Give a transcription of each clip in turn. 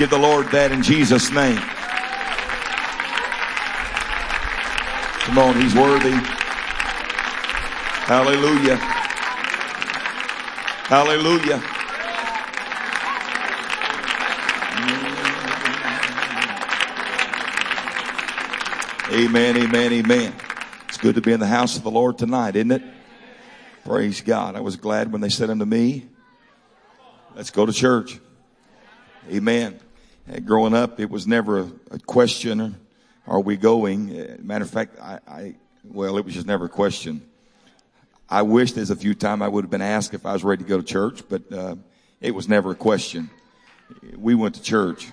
give the Lord that in Jesus' name. Come on, He's worthy. Hallelujah. Hallelujah. Amen, amen, amen. It's good to be in the house of the Lord tonight, isn't it? Praise God. I was glad when they said unto me, let's go to church. Amen. And growing up, it was never a, a question, are we going? Uh, matter of fact, I, I, well, it was just never a question. I wish there's a few times I would have been asked if I was ready to go to church, but uh, it was never a question. We went to church.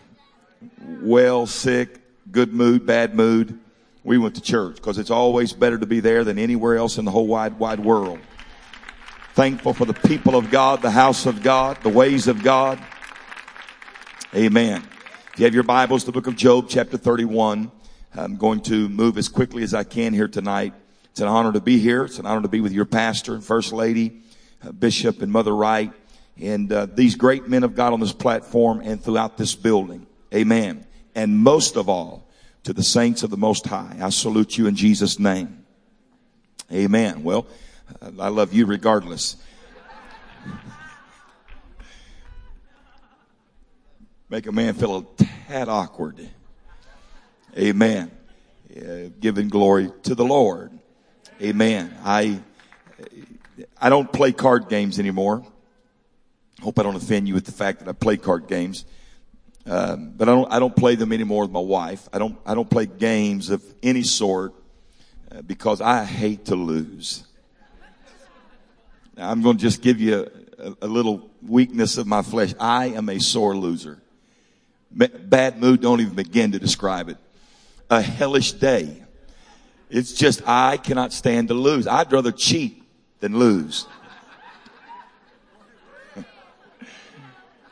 Well, sick, good mood, bad mood we went to church because it's always better to be there than anywhere else in the whole wide, wide world. Thankful for the people of God, the house of God, the ways of God. Amen. If you have your Bibles, the book of Job, chapter 31. I'm going to move as quickly as I can here tonight. It's an honor to be here. It's an honor to be with your pastor and first lady, uh, bishop and mother Wright, and uh, these great men of God on this platform and throughout this building. Amen. And most of all, to the saints of the Most High. I salute you in Jesus' name. Amen. Well, I love you regardless. Make a man feel a tad awkward. Amen. Uh, giving glory to the Lord. Amen. I, I don't play card games anymore. Hope I don't offend you with the fact that I play card games. Um, but I don't, I don't play them anymore with my wife. I don't, I don't play games of any sort uh, because I hate to lose. Now, I'm going to just give you a, a, little weakness of my flesh. I am a sore loser. Bad mood don't even begin to describe it. A hellish day. It's just I cannot stand to lose. I'd rather cheat than lose.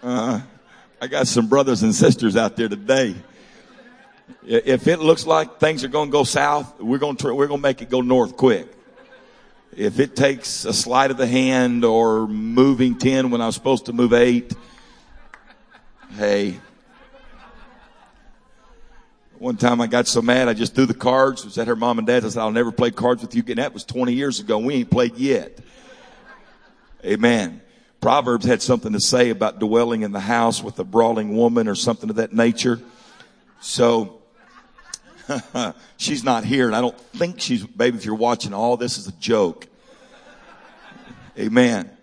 uh, I got some brothers and sisters out there today. If it looks like things are going to go south, we're going to, we're going to make it go north quick. If it takes a sleight of the hand or moving 10 when I was supposed to move 8, hey. One time I got so mad I just threw the cards. It was at her mom and dad. I said, I'll never play cards with you again. That was 20 years ago. We ain't played yet. Amen. Proverbs had something to say about dwelling in the house with a brawling woman or something of that nature. So, she's not here and I don't think she's, baby, if you're watching all this is a joke. Amen.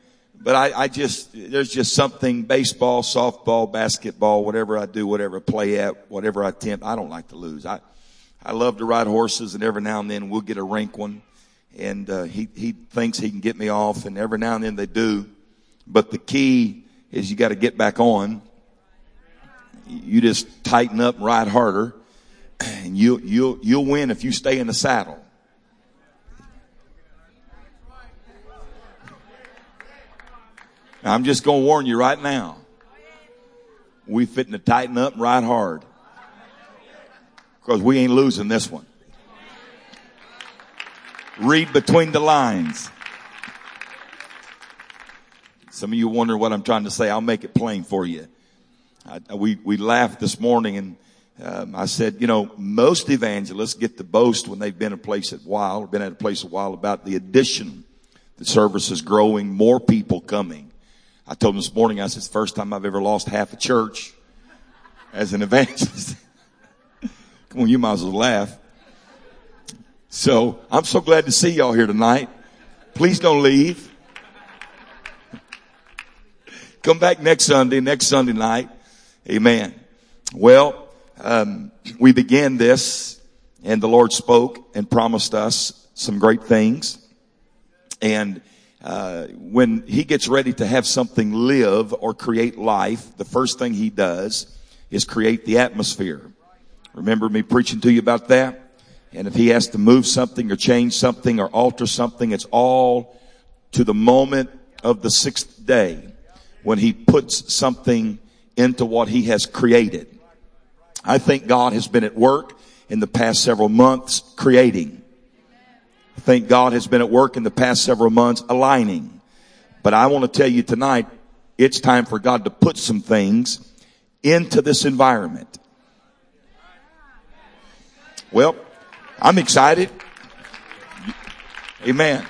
But I, I just, there's just something, baseball, softball, basketball, whatever I do, whatever I play at, whatever I attempt, I don't like to lose. I, I love to ride horses and every now and then we'll get a rank one and, uh, he, he thinks he can get me off and every now and then they do. But the key is you got to get back on. You just tighten up and ride harder and you, you'll, you'll win if you stay in the saddle. I'm just going to warn you right now. We fitting to tighten up ride hard. Because we ain't losing this one. Read between the lines. Some of you wonder what I'm trying to say. I'll make it plain for you. I, we, we laughed this morning and um, I said, you know, most evangelists get to boast when they've been a place a while or been at a place a while about the addition. The service is growing, more people coming. I told them this morning, I said, it's the first time I've ever lost half a church as an evangelist. Come on, you might as well laugh. So I'm so glad to see y'all here tonight. Please don't leave. Come back next Sunday, next Sunday night. Amen. Well, um, we began this and the Lord spoke and promised us some great things. And uh, when he gets ready to have something live or create life, the first thing he does is create the atmosphere. Remember me preaching to you about that? And if he has to move something or change something or alter something, it's all to the moment of the sixth day when he puts something into what he has created. I think God has been at work in the past several months creating. I think God has been at work in the past several months aligning. But I want to tell you tonight, it's time for God to put some things into this environment. Well, I'm excited. Amen.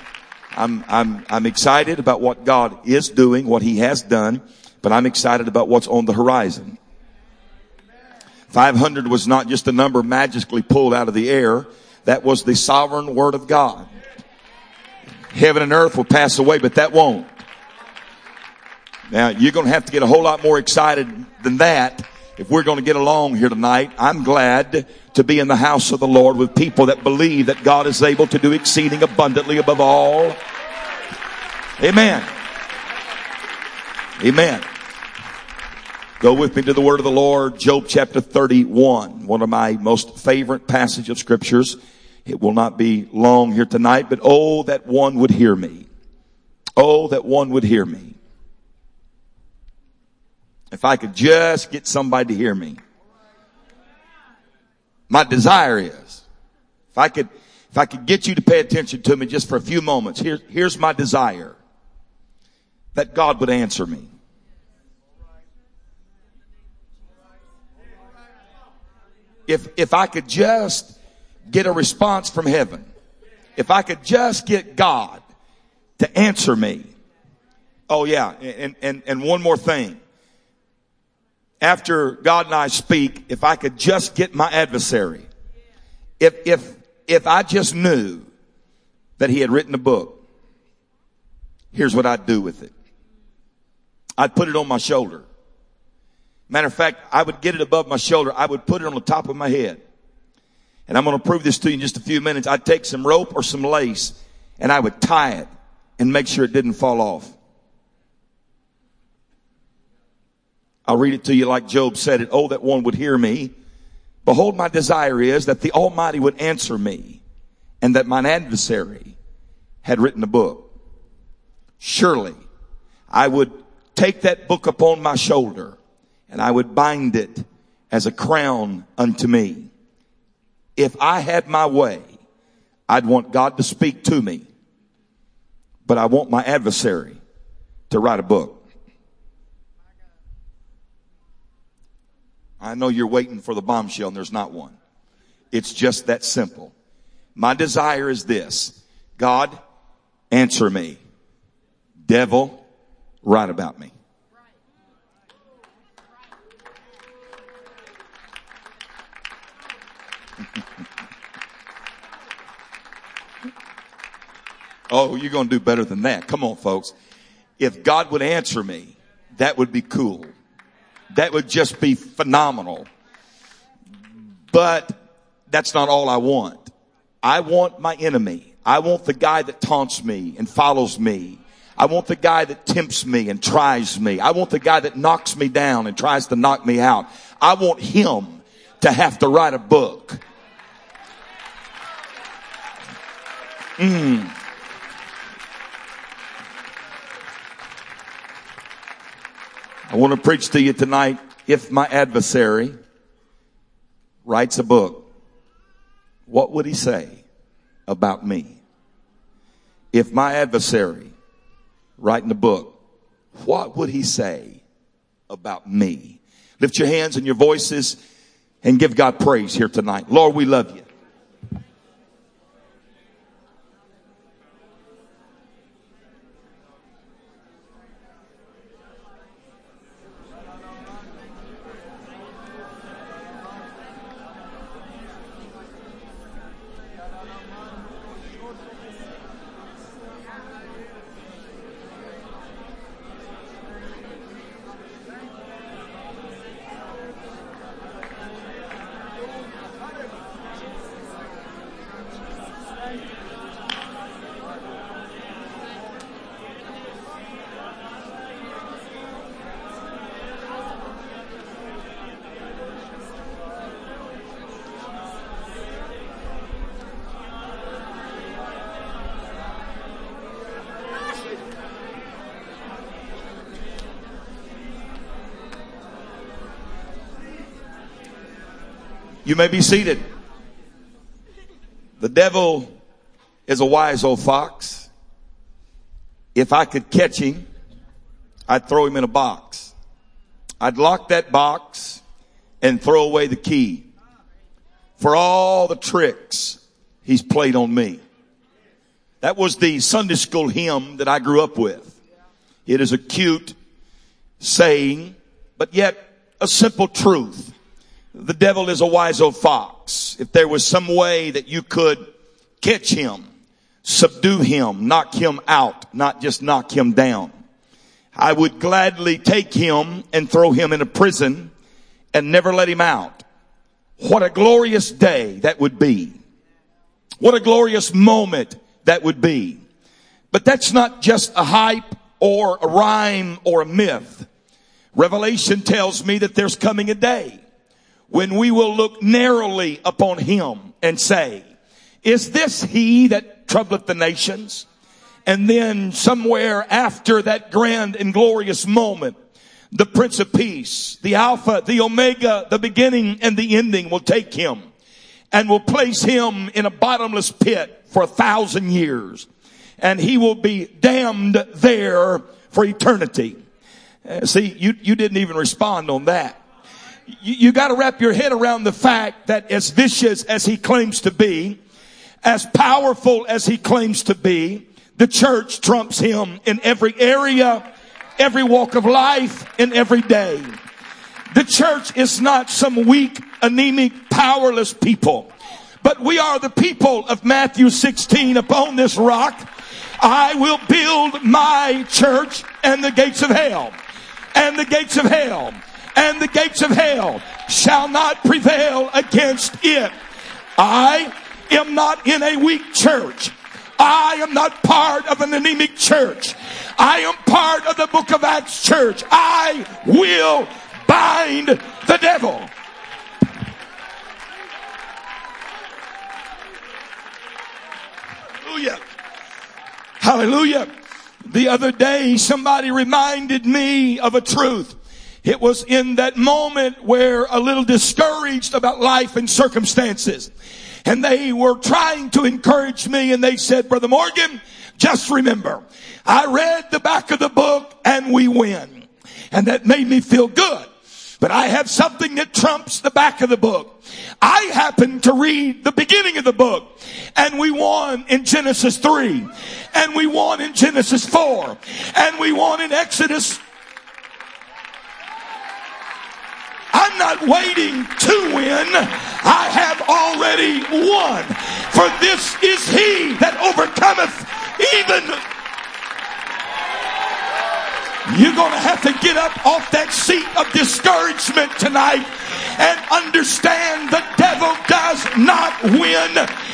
I'm, I'm, I'm excited about what God is doing, what he has done, but I'm excited about what's on the horizon. 500 was not just a number magically pulled out of the air. That was the sovereign word of God. Heaven and earth will pass away, but that won't. Now, you're going to have to get a whole lot more excited than that if we're going to get along here tonight. I'm glad to be in the house of the Lord with people that believe that God is able to do exceeding abundantly above all. Amen. Amen. Go with me to the word of the Lord, Job chapter 31, one of my most favorite passage of scriptures. It will not be long here tonight, but oh, that one would hear me. Oh, that one would hear me. If I could just get somebody to hear me. My desire is, if I could, if I could get you to pay attention to me just for a few moments, here, here's my desire. That God would answer me. If, if I could just get a response from heaven, if I could just get God to answer me. Oh yeah, and, and, and one more thing. After God and I speak, if I could just get my adversary, if, if, if I just knew that he had written a book, here's what I'd do with it. I'd put it on my shoulder. Matter of fact, I would get it above my shoulder. I would put it on the top of my head. And I'm going to prove this to you in just a few minutes. I'd take some rope or some lace and I would tie it and make sure it didn't fall off. I'll read it to you like Job said it. Oh, that one would hear me. Behold, my desire is that the Almighty would answer me and that mine adversary had written a book. Surely I would take that book upon my shoulder and I would bind it as a crown unto me. If I had my way, I'd want God to speak to me, but I want my adversary to write a book. I know you're waiting for the bombshell and there's not one. It's just that simple. My desire is this. God, answer me. Devil, write about me. oh, you're going to do better than that. Come on, folks. If God would answer me, that would be cool. That would just be phenomenal. But that's not all I want. I want my enemy. I want the guy that taunts me and follows me. I want the guy that tempts me and tries me. I want the guy that knocks me down and tries to knock me out. I want him to have to write a book. Mm. I want to preach to you tonight. If my adversary writes a book, what would he say about me? If my adversary writing a book, what would he say about me? Lift your hands and your voices and give God praise here tonight. Lord, we love you. You may be seated. The devil is a wise old fox. If I could catch him, I'd throw him in a box. I'd lock that box and throw away the key for all the tricks he's played on me. That was the Sunday school hymn that I grew up with. It is a cute saying, but yet a simple truth. The devil is a wise old fox. If there was some way that you could catch him, subdue him, knock him out, not just knock him down, I would gladly take him and throw him in a prison and never let him out. What a glorious day that would be. What a glorious moment that would be. But that's not just a hype or a rhyme or a myth. Revelation tells me that there's coming a day when we will look narrowly upon him and say, is this he that troubleth the nations? And then somewhere after that grand and glorious moment, the Prince of Peace, the Alpha, the Omega, the beginning and the ending will take him and will place him in a bottomless pit for a thousand years. And he will be damned there for eternity. Uh, see, you, you didn't even respond on that. You, you gotta wrap your head around the fact that as vicious as he claims to be, as powerful as he claims to be, the church trumps him in every area every walk of life and every day. The church is not some weak, anemic, powerless people, but we are the people of Matthew 16 upon this rock. I will build my church and the gates of hell and the gates of hell and the gates of hell shall not prevail against it. I am not in a weak church. I am not part of an anemic church. I am part of the book of Acts church. I will bind the devil. Hallelujah. Hallelujah. The other day, somebody reminded me of a truth. It was in that moment where a little discouraged about life and circumstances. And they were trying to encourage me and they said, Brother Morgan, just remember, I read the back of the book and we win. And that made me feel good. But I have something that trumps the back of the book. I happened to read the beginning of the book and we won in Genesis 3 and we won in Genesis 4 and we won in Exodus I'm not waiting to win. I have already won. For this is he that overcometh even. You're going to have to get up off that seat of discouragement tonight and understand the devil does not win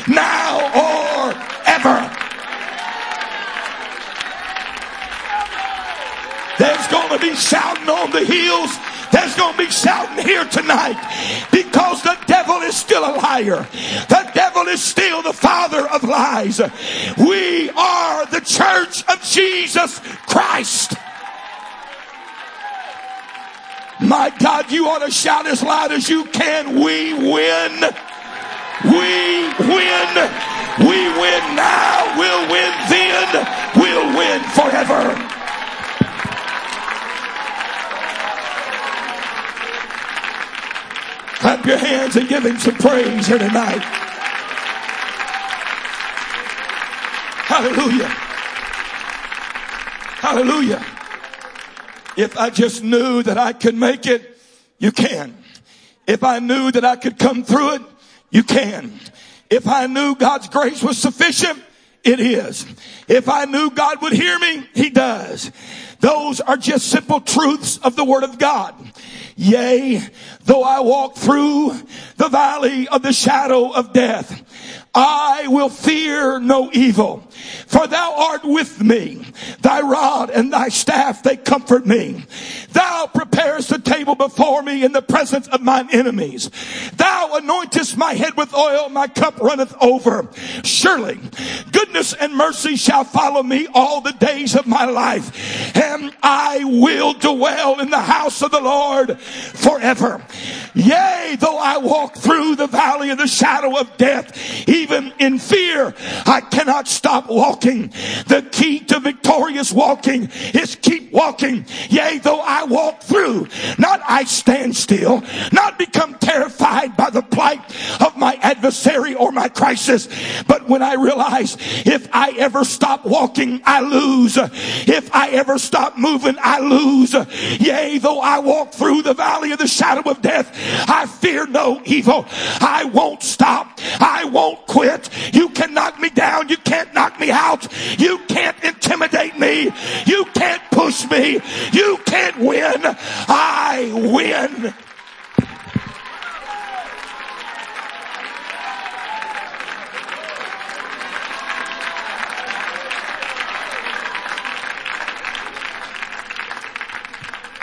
now or ever. There's going to be shouting on the hills there's going to be shouting here tonight because the devil is still a liar. The devil is still the father of lies. We are the church of Jesus Christ. My God, you ought to shout as loud as you can. We win. We win. We win now. We'll win then. We'll win forever. Clap your hands and give him some praise here tonight. Hallelujah. Hallelujah. If I just knew that I could make it, you can. If I knew that I could come through it, you can. If I knew God's grace was sufficient, it is. If I knew God would hear me, He does. Those are just simple truths of the Word of God. Yea, though I walk through the valley of the shadow of death, I will fear no evil, for thou art with me. Thy rod and thy staff, they comfort me. Thou preparest the table before me in the presence of mine enemies. Thou anointest my head with oil, my cup runneth over. Surely goodness and mercy shall follow me all the days of my life, and I will dwell in the house of the Lord forever. Yea, though I walk through the valley of the shadow of death, even in fear, I cannot stop walking. The key to victorious walking is keep walking. Yea, though I walk through, not I stand still, not become terrified by the plight of my adversary or my crisis. But when I realize if I ever stop walking, I lose. If I ever stop moving, I lose. Yea, though I walk through the valley of the shadow of death, I fear no evil. I won't stop. I won't quit. You can knock me down. You can't knock me out. You can't intimidate me. You can't push me. You can't win. I win.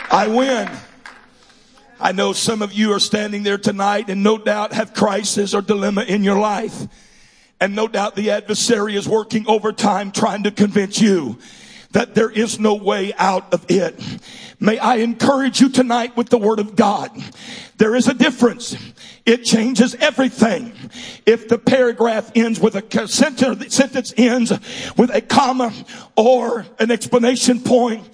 I win. I know some of you are standing there tonight and no doubt have crisis or dilemma in your life. And no doubt the adversary is working overtime trying to convince you that there is no way out of it. May I encourage you tonight with the word of God. There is a difference. It changes everything. If the paragraph ends with a sentence sentence ends with a comma or an explanation point,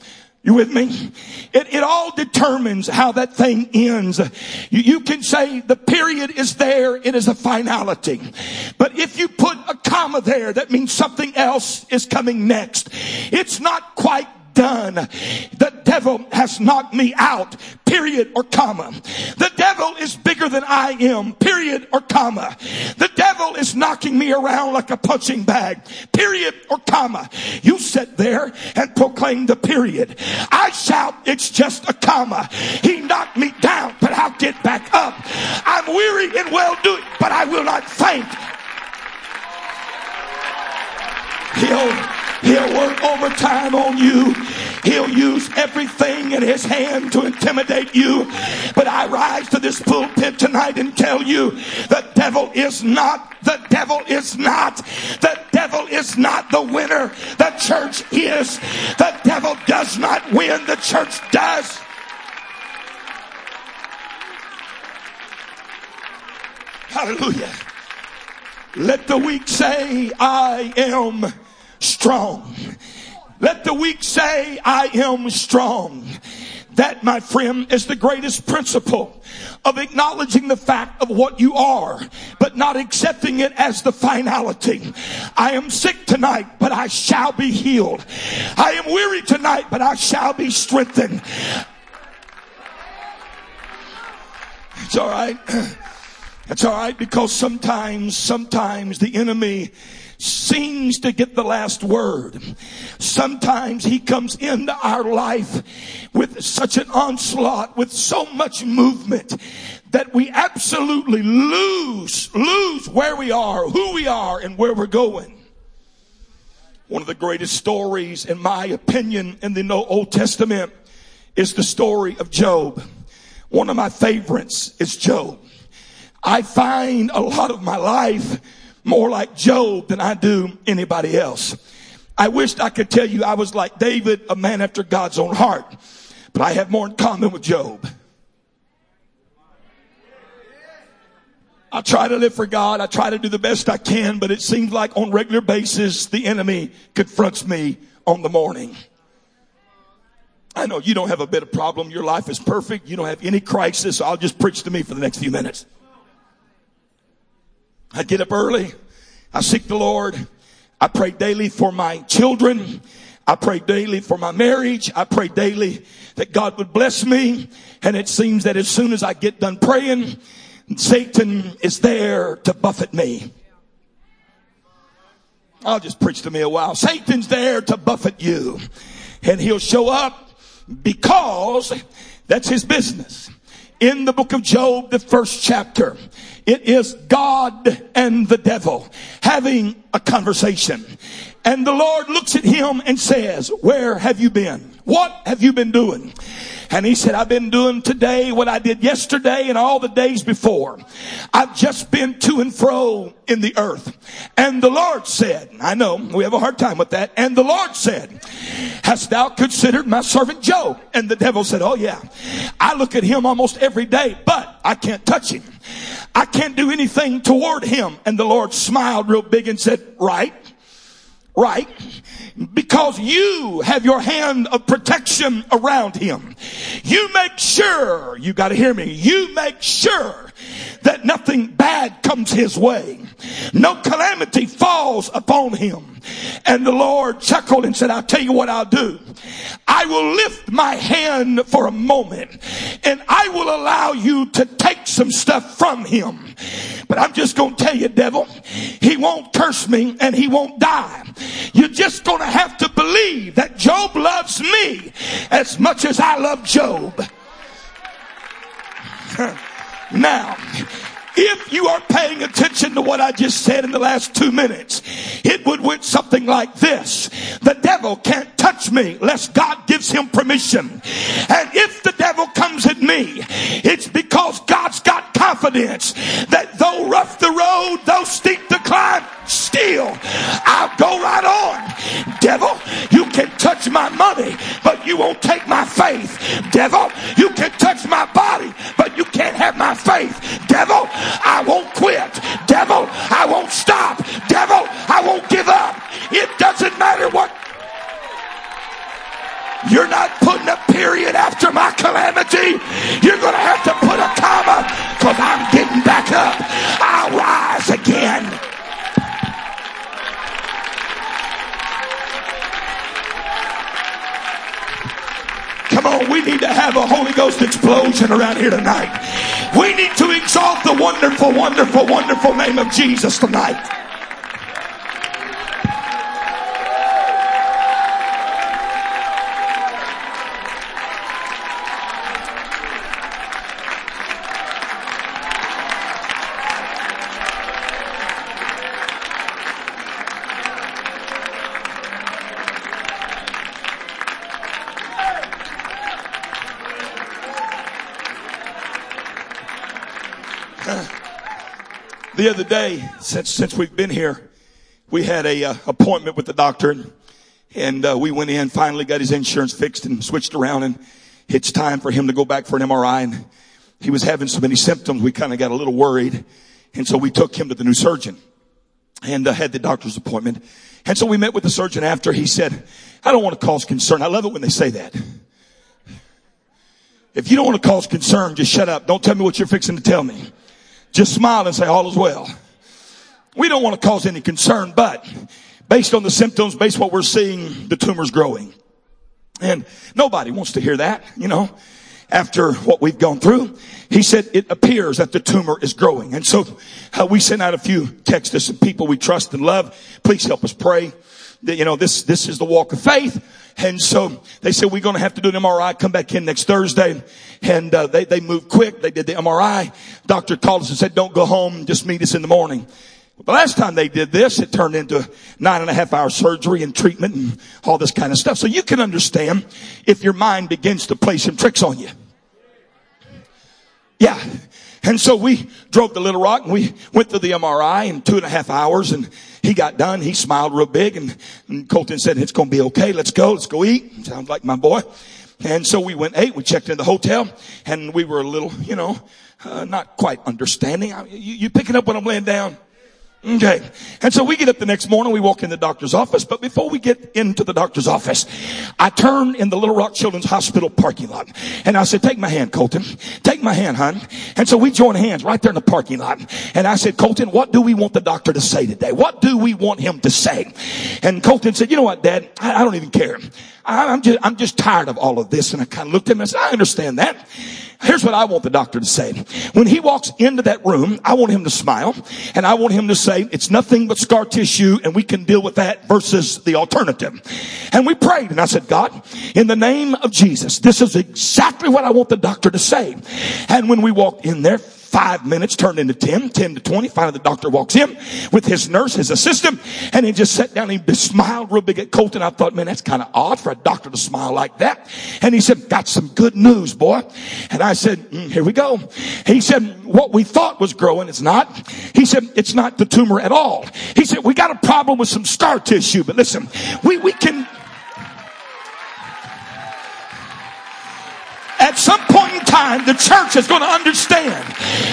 you with me? It, it all determines how that thing ends. You, you can say the period is there. It is a finality. But if you put a comma there, that means something else is coming next. It's not quite done. The devil has knocked me out. Period or comma. The devil is bigger than I am. Period or comma. The devil is knocking me around like a punching bag. Period or comma. You sit there and proclaim the period. I shout, it's just a comma. He knocked me down, but I'll get back up. I'm weary and well doing, but I will not faint. He'll He'll work overtime on you. He'll use everything in his hand to intimidate you. But I rise to this pulpit tonight and tell you the devil is not, the devil is not, the devil is not the winner. The church is. The devil does not win. The church does. Hallelujah. Let the weak say, I am strong. Let the weak say, I am strong. That, my friend, is the greatest principle of acknowledging the fact of what you are, but not accepting it as the finality. I am sick tonight, but I shall be healed. I am weary tonight, but I shall be strengthened. It's all right. It's all right because sometimes, sometimes the enemy seems to get the last word. Sometimes he comes into our life with such an onslaught, with so much movement that we absolutely lose, lose where we are, who we are, and where we're going. One of the greatest stories, in my opinion, in the Old Testament is the story of Job. One of my favorites is Job. I find a lot of my life more like Job than I do anybody else. I wished I could tell you I was like David, a man after God's own heart, but I have more in common with Job. I try to live for God. I try to do the best I can, but it seems like on regular basis, the enemy confronts me on the morning. I know you don't have a bit of problem. Your life is perfect. You don't have any crisis. I'll just preach to me for the next few minutes. I get up early. I seek the Lord. I pray daily for my children. I pray daily for my marriage. I pray daily that God would bless me. And it seems that as soon as I get done praying, Satan is there to buffet me. I'll just preach to me a while. Satan's there to buffet you. And he'll show up because that's his business. In the book of Job, the first chapter, it is God and the devil having a conversation. And the Lord looks at him and says, where have you been? What have you been doing? And he said, I've been doing today what I did yesterday and all the days before. I've just been to and fro in the earth. And the Lord said, I know we have a hard time with that. And the Lord said, hast thou considered my servant Job? And the devil said, oh yeah, I look at him almost every day, but I can't touch him. I can't do anything toward him. And the Lord smiled real big and said, right. Right? Because you have your hand of protection around him. You make sure, you gotta hear me, you make sure that nothing bad comes his way. No calamity falls upon him. And the Lord chuckled and said, I'll tell you what I'll do. I will lift my hand for a moment and I will allow you to take some stuff from him. But I'm just going to tell you, devil, he won't curse me and he won't die. You're just going to have to believe that Job loves me as much as I love Job. now, if you are paying attention to what I just said in the last two minutes, it would went something like this. The devil can't touch me lest God gives him permission. And if the devil comes at me, it's because God's got confidence that though rough the road, though steep the climb, still I'll go right on. Devil, you can touch my money, but you won't take my faith. Devil, you can touch my body, but you can't have my faith. Devil, I won't quit. Devil, I won't stop. Devil, I won't give up. It doesn't matter what. You're not putting a period after my calamity. You're going to have to put a comma because I'm getting back up. I'll rise again. Come on, we need to have a Holy Ghost explosion around here tonight. We need to exalt the wonderful, wonderful, wonderful name of Jesus tonight. The other day, since since we've been here, we had a uh, appointment with the doctor, and, and uh, we went in. Finally, got his insurance fixed and switched around, and it's time for him to go back for an MRI. And he was having so many symptoms, we kind of got a little worried, and so we took him to the new surgeon, and uh, had the doctor's appointment. And so we met with the surgeon after. He said, "I don't want to cause concern." I love it when they say that. If you don't want to cause concern, just shut up. Don't tell me what you're fixing to tell me. Just smile and say all is well. We don't want to cause any concern, but based on the symptoms, based on what we're seeing, the tumor's growing. And nobody wants to hear that, you know, after what we've gone through. He said it appears that the tumor is growing. And so uh, we sent out a few texts to some people we trust and love. Please help us pray. You know, this, this is the walk of faith. And so they said, we're going to have to do an MRI. Come back in next Thursday. And uh, they, they moved quick. They did the MRI. Doctor called us and said, don't go home. Just meet us in the morning. The last time they did this, it turned into nine and a half hour surgery and treatment and all this kind of stuff. So you can understand if your mind begins to play some tricks on you. Yeah. And so we drove to Little Rock and we went to the MRI in two and a half hours and he got done. He smiled real big and, and Colton said, it's going to be okay. Let's go. Let's go eat. Sounds like my boy. And so we went ate. We checked in the hotel and we were a little, you know, uh, not quite understanding. You, you picking up when I'm laying down? Okay. And so we get up the next morning, we walk in the doctor's office, but before we get into the doctor's office, I turn in the Little Rock Children's Hospital parking lot. And I said, take my hand, Colton. Take my hand, hon. And so we join hands right there in the parking lot. And I said, Colton, what do we want the doctor to say today? What do we want him to say? And Colton said, you know what, dad? I, I don't even care. I'm just, I'm just tired of all of this. And I kind of looked at him and said, I understand that. Here's what I want the doctor to say. When he walks into that room, I want him to smile and I want him to say, it's nothing but scar tissue and we can deal with that versus the alternative. And we prayed and I said, God, in the name of Jesus, this is exactly what I want the doctor to say. And when we walked in there, Five minutes turned into 10, 10 to 20. Finally, the doctor walks in with his nurse, his assistant, and he just sat down and he smiled real big at Colton. I thought, man, that's kind of odd for a doctor to smile like that. And he said, got some good news, boy. And I said, mm, here we go. He said, what we thought was growing, it's not. He said, it's not the tumor at all. He said, we got a problem with some scar tissue, but listen, we, we can, at some point in time, the church is going to understand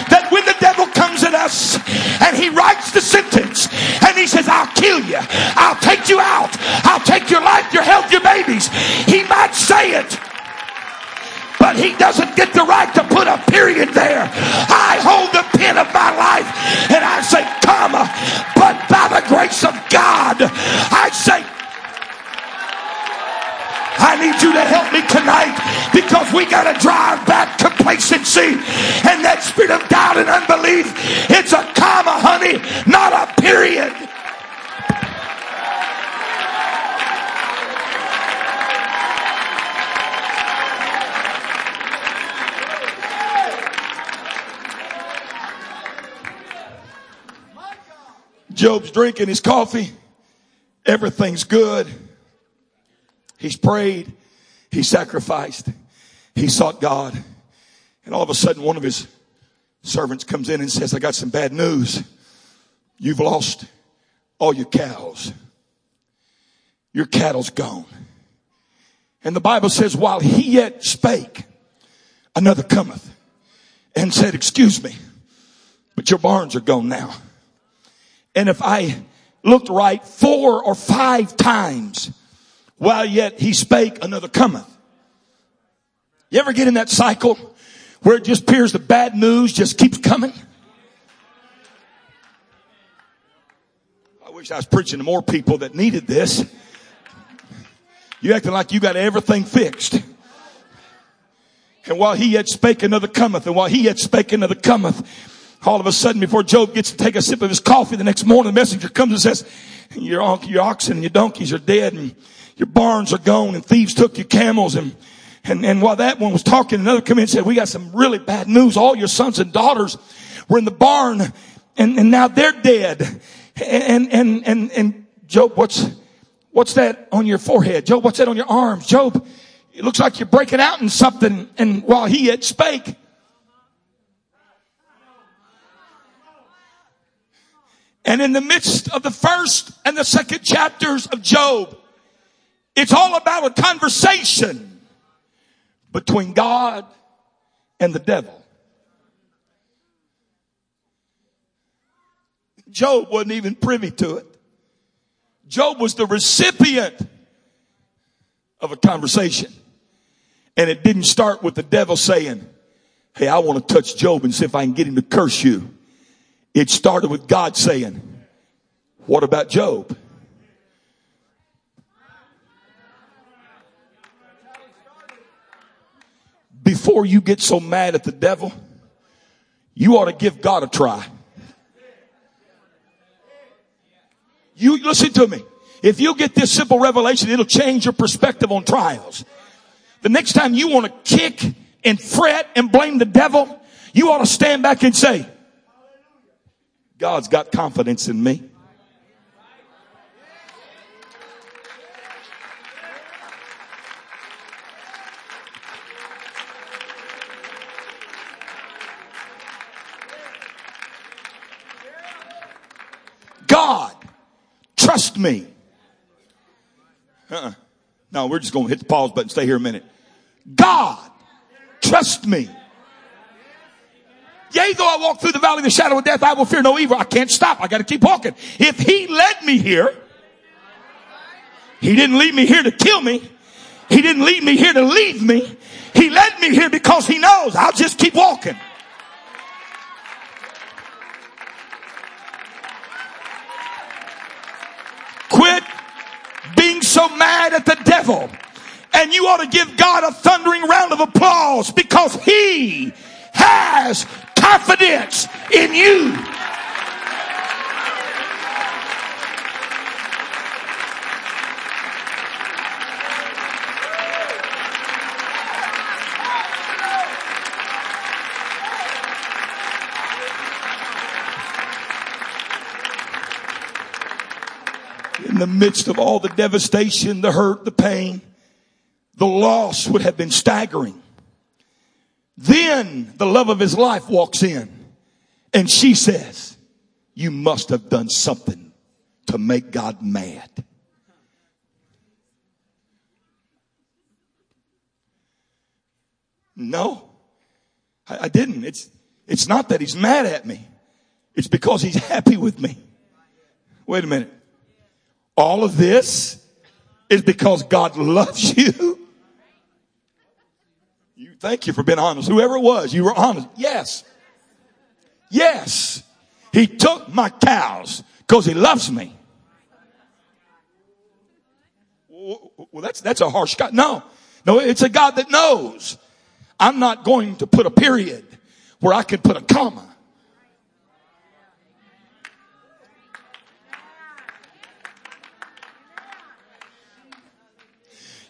that when the devil comes at us and he writes the sentence and he says, I'll kill you, I'll take you out, I'll take your life, your health, your babies, he might say it but he doesn't get the right to put a period there. I hold the pen of my life and I say, comma, but by the grace of God, I say, I need you to help me tonight because we got to drive back complacency and that spirit of doubt and unbelief. It's a comma, honey, not a period. Job's drinking his coffee. Everything's good. He's prayed. He sacrificed. He sought God. And all of a sudden, one of his servants comes in and says, I got some bad news. You've lost all your cows. Your cattle's gone. And the Bible says, while he yet spake, another cometh and said, excuse me, but your barns are gone now. And if I looked right four or five times while yet he spake, another cometh. You ever get in that cycle where it just appears the bad news just keeps coming? I wish I was preaching to more people that needed this. You acting like you got everything fixed. And while he yet spake, another cometh. And while he yet spake, another cometh all of a sudden before Job gets to take a sip of his coffee the next morning, the messenger comes and says, your, your oxen and your donkeys are dead and your barns are gone and thieves took your camels and and, and while that one was talking, another came in and said, we got some really bad news. All your sons and daughters were in the barn and, and now they're dead. And, and, and, and Job, what's, what's that on your forehead? Job, what's that on your arms? Job, it looks like you're breaking out in something. And while he had spake, And in the midst of the first and the second chapters of Job, it's all about a conversation between God and the devil. Job wasn't even privy to it. Job was the recipient of a conversation. And it didn't start with the devil saying, Hey, I want to touch Job and see if I can get him to curse you. It started with God saying, what about Job? Before you get so mad at the devil, you ought to give God a try. You listen to me. If you get this simple revelation, it'll change your perspective on trials. The next time you want to kick and fret and blame the devil, you ought to stand back and say, God's got confidence in me. God, trust me. Uh-uh. No, we're just going to hit the pause button. Stay here a minute. God, trust me. Yea, though I walk through the valley of the shadow of death, I will fear no evil. I can't stop. I got to keep walking. If he led me here, he didn't lead me here to kill me. He didn't lead me here to leave me. He led me here because he knows I'll just keep walking. So mad at the devil. And you ought to give God a thundering round of applause because he has confidence in you. Midst of all the devastation, the hurt, the pain, the loss would have been staggering. Then the love of his life walks in and she says, you must have done something to make God mad. No, I, I didn't. It's, it's not that he's mad at me. It's because he's happy with me. Wait a minute. All of this is because God loves you. You thank you for being honest. Whoever it was, you were honest. Yes. Yes. He took my cows because he loves me. Well, that's, that's a harsh God. No, no, it's a God that knows. I'm not going to put a period where I can put a comma.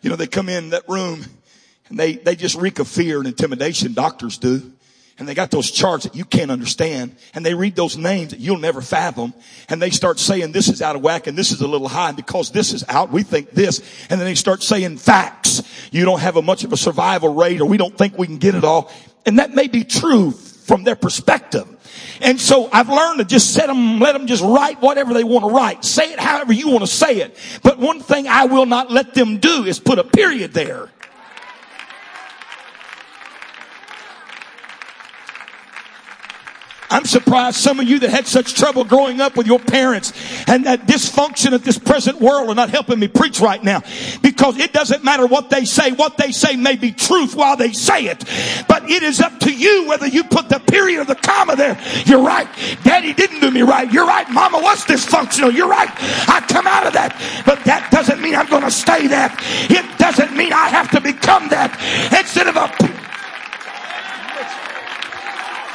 You know, they come in that room and they, they just reek of fear and intimidation. Doctors do. And they got those charts that you can't understand. And they read those names that you'll never fathom. And they start saying this is out of whack and this is a little high and because this is out. We think this. And then they start saying facts. You don't have a much of a survival rate or we don't think we can get it all. And that may be true from their perspective and so I've learned to just set them, let them just write whatever they want to write. Say it however you want to say it. But one thing I will not let them do is put a period there. I'm surprised some of you that had such trouble growing up with your parents and that dysfunction of this present world are not helping me preach right now. Because it doesn't matter what they say. What they say may be truth while they say it. But it is up to you whether you put the period or the comma there. You're right. Daddy didn't do me right. You're right. Mama was dysfunctional. You're right. I come out of that. But that doesn't mean I'm going to stay that. It doesn't mean I have to become that. Instead of a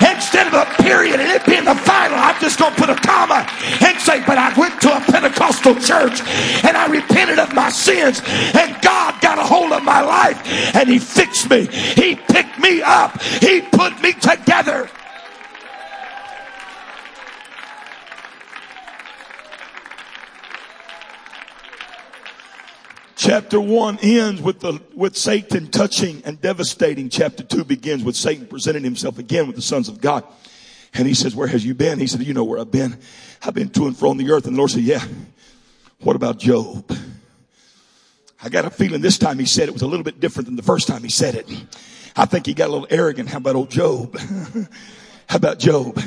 Instead of a period and it being the final, I'm just going to put a comma and say, but I went to a Pentecostal church and I repented of my sins and God got a hold of my life and He fixed me. He picked me up. He put me together. Chapter 1 ends with the, with Satan touching and devastating. Chapter 2 begins with Satan presenting himself again with the sons of God. And he says, where has you been? He said, you know where I've been. I've been to and fro on the earth. And the Lord said, yeah. What about Job? I got a feeling this time he said it was a little bit different than the first time he said it. I think he got a little arrogant. How about old Job? How about Job?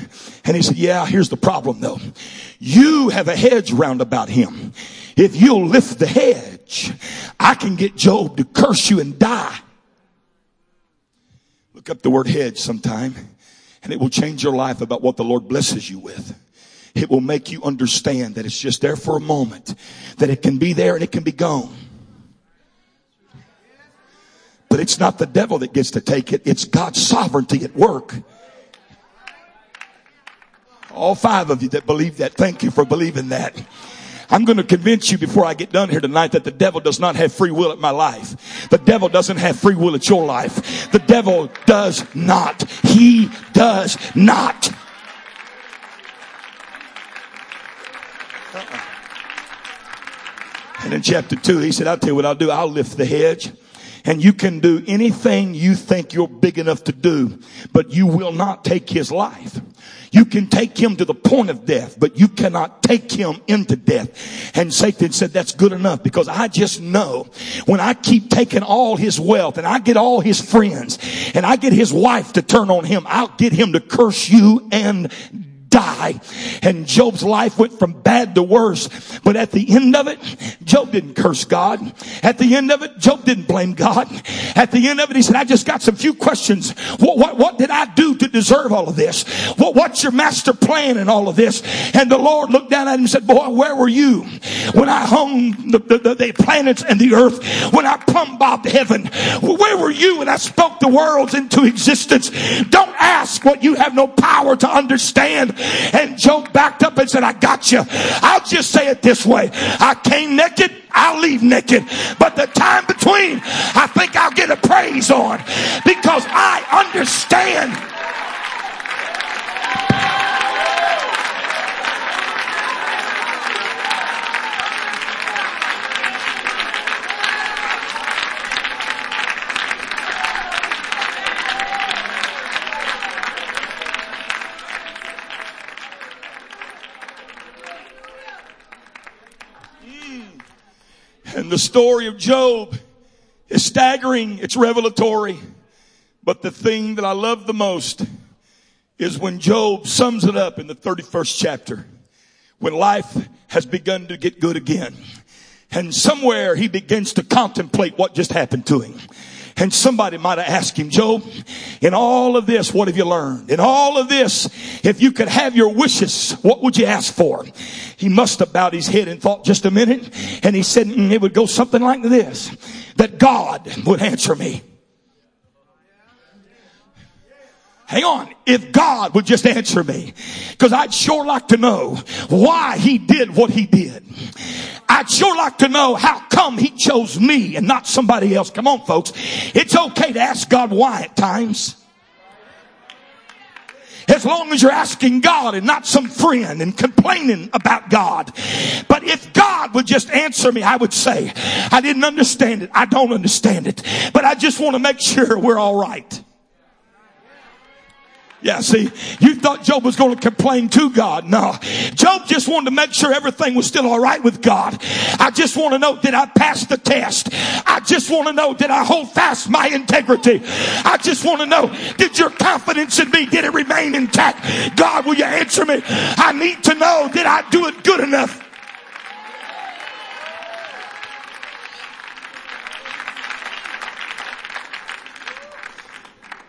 And he said, yeah, here's the problem though. You have a hedge round about him. If you'll lift the hedge, I can get Job to curse you and die. Look up the word hedge sometime and it will change your life about what the Lord blesses you with. It will make you understand that it's just there for a moment, that it can be there and it can be gone. But it's not the devil that gets to take it. It's God's sovereignty at work. All five of you that believe that, thank you for believing that. I'm going to convince you before I get done here tonight that the devil does not have free will at my life. The devil doesn't have free will at your life. The devil does not. He does not. Uh-uh. And in chapter two, he said, I'll tell you what I'll do. I'll lift the hedge and you can do anything you think you're big enough to do, but you will not take his life. You can take him to the point of death, but you cannot take him into death. And Satan said, that's good enough because I just know when I keep taking all his wealth and I get all his friends and I get his wife to turn on him, I'll get him to curse you and die. And Job's life went from bad to worse. But at the end of it, Job didn't curse God. At the end of it, Job didn't blame God. At the end of it, he said, I just got some few questions. What, what, what did I do to deserve all of this? What, what's your master plan in all of this? And the Lord looked down at him and said, boy, where were you when I hung the, the, the planets and the earth? When I plumb bobbed heaven? Where were you when I spoke the worlds into existence? Don't ask what you have no power to understand. And Job backed up and said, I got you. I'll just say it this way. I came naked. I'll leave naked. But the time between, I think I'll get a praise on because I understand And the story of Job is staggering. It's revelatory. But the thing that I love the most is when Job sums it up in the 31st chapter. When life has begun to get good again. And somewhere he begins to contemplate what just happened to him. And somebody might have asked him, Job, in all of this, what have you learned? In all of this, if you could have your wishes, what would you ask for? He must have bowed his head and thought just a minute. And he said, mm, it would go something like this, that God would answer me. Hang on. If God would just answer me, cause I'd sure like to know why he did what he did. I'd sure like to know how come he chose me and not somebody else. Come on, folks. It's okay to ask God why at times. As long as you're asking God and not some friend and complaining about God. But if God would just answer me, I would say, I didn't understand it. I don't understand it. But I just want to make sure we're all right. Yeah, see, you thought Job was going to complain to God. No. Job just wanted to make sure everything was still all right with God. I just want to know, did I pass the test? I just want to know, did I hold fast my integrity? I just want to know, did your confidence in me, did it remain intact? God, will you answer me? I need to know, did I do it good enough?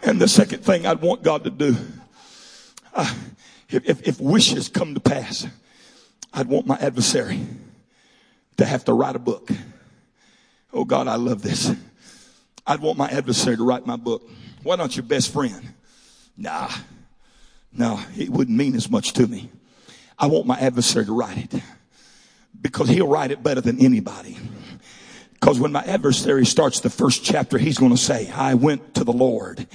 And the second thing I'd want God to do, uh, if, if, if wishes come to pass, I'd want my adversary to have to write a book. Oh God, I love this. I'd want my adversary to write my book. Why not your best friend? Nah, no, it wouldn't mean as much to me. I want my adversary to write it because he'll write it better than anybody. Because when my adversary starts the first chapter, he's going to say, I went to the Lord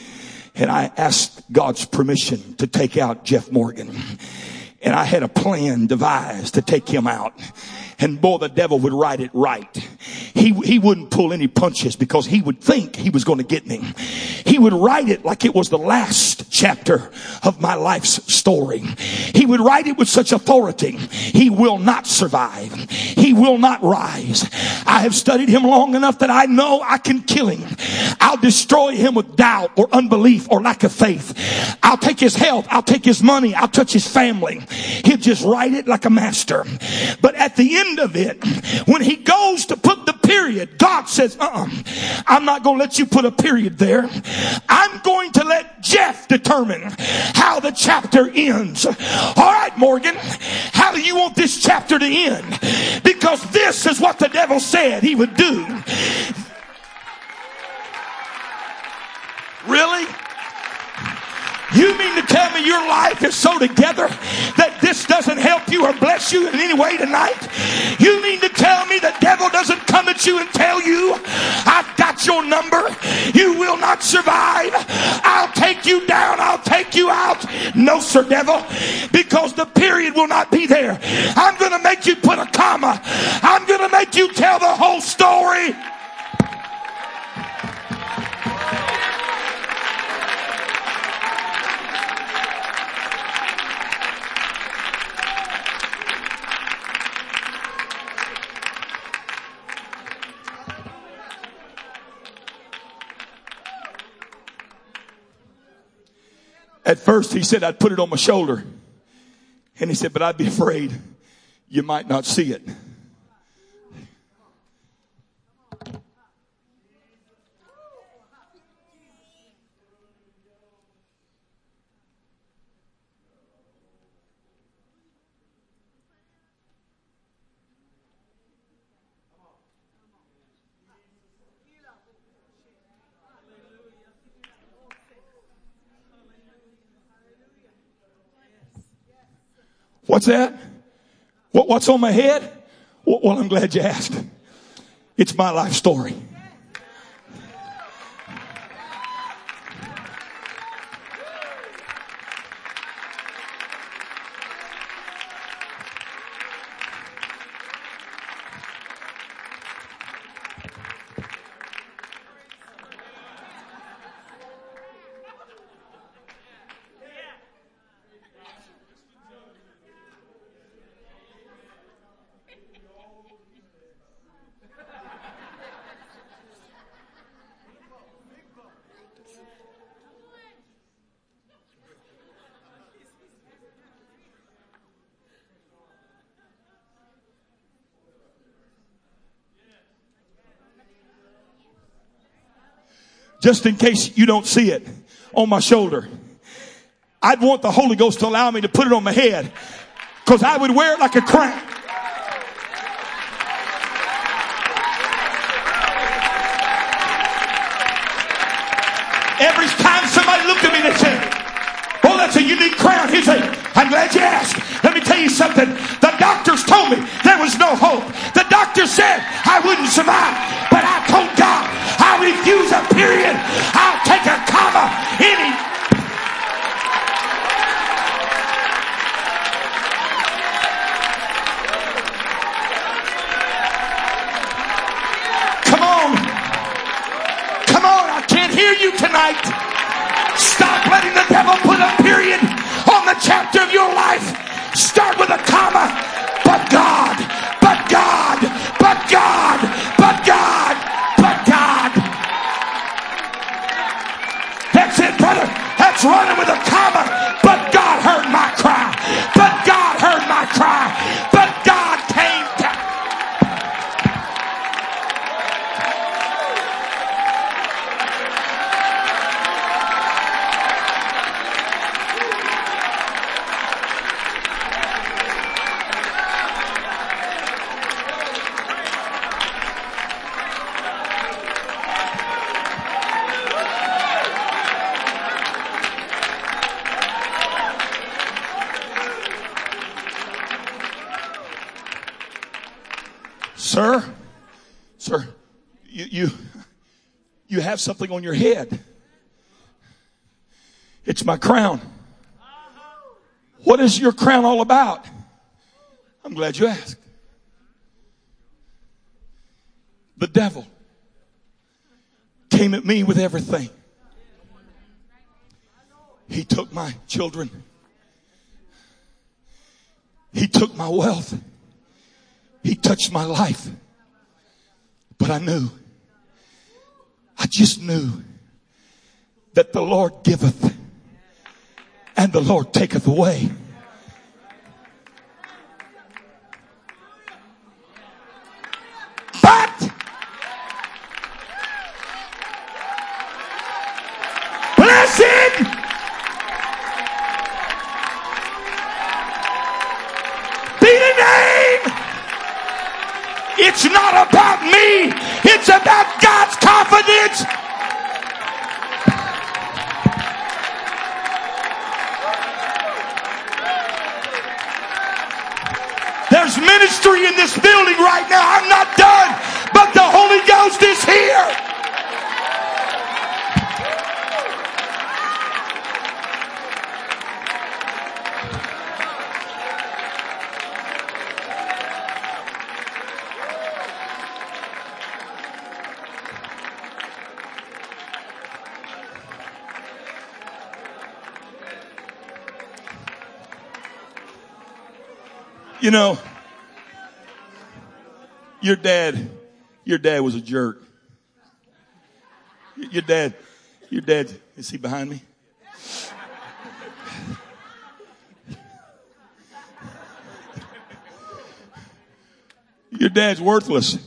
and I asked God's permission to take out Jeff Morgan. And I had a plan devised to take him out. And boy, the devil would write it right. He, he wouldn't pull any punches because he would think he was going to get me. He would write it like it was the last chapter of my life's story. He would write it with such authority. He will not survive. He will not rise. I have studied him long enough that I know I can kill him. I'll destroy him with doubt or unbelief or lack of faith. I'll take his health. I'll take his money. I'll touch his family. He'll just write it like a master. But at the end of it, when he goes to put the period, God says, uh-uh, I'm not going to let you put a period there. I'm going to let Jeff determine how the chapter ends. All right, Morgan, how do you want this chapter to end? Because this is what the devil said he would do. Really? You mean to tell me your life is so together that this doesn't help you or bless you in any way tonight? You mean to tell me the devil doesn't come at you and tell you, I've got your number. You will not survive. I'll take you down. I'll take you out. No, sir, devil, because the period will not be there. I'm going to make you put a comma. I'm going to make you tell the whole story. At first, he said, I'd put it on my shoulder. And he said, but I'd be afraid you might not see it. What's that? What, what's on my head? Well, I'm glad you asked. It's my life story. Just in case you don't see it on my shoulder. I'd want the Holy Ghost to allow me to put it on my head because I would wear it like a crown. Every time somebody looked at me, they said, Oh, that's a unique crown. He'd say, I'm glad you asked. Let me tell you something. The doctors told me there was no hope. The doctor said I wouldn't survive. Put a period on the chapter of your life. Start with a comma. Something on your head. It's my crown. What is your crown all about? I'm glad you asked. The devil came at me with everything. He took my children. He took my wealth. He touched my life. But I knew, I just knew that the Lord giveth and the Lord taketh away. it. You know, your dad, your dad was a jerk. Your dad, your dad, is he behind me? Your dad's worthless.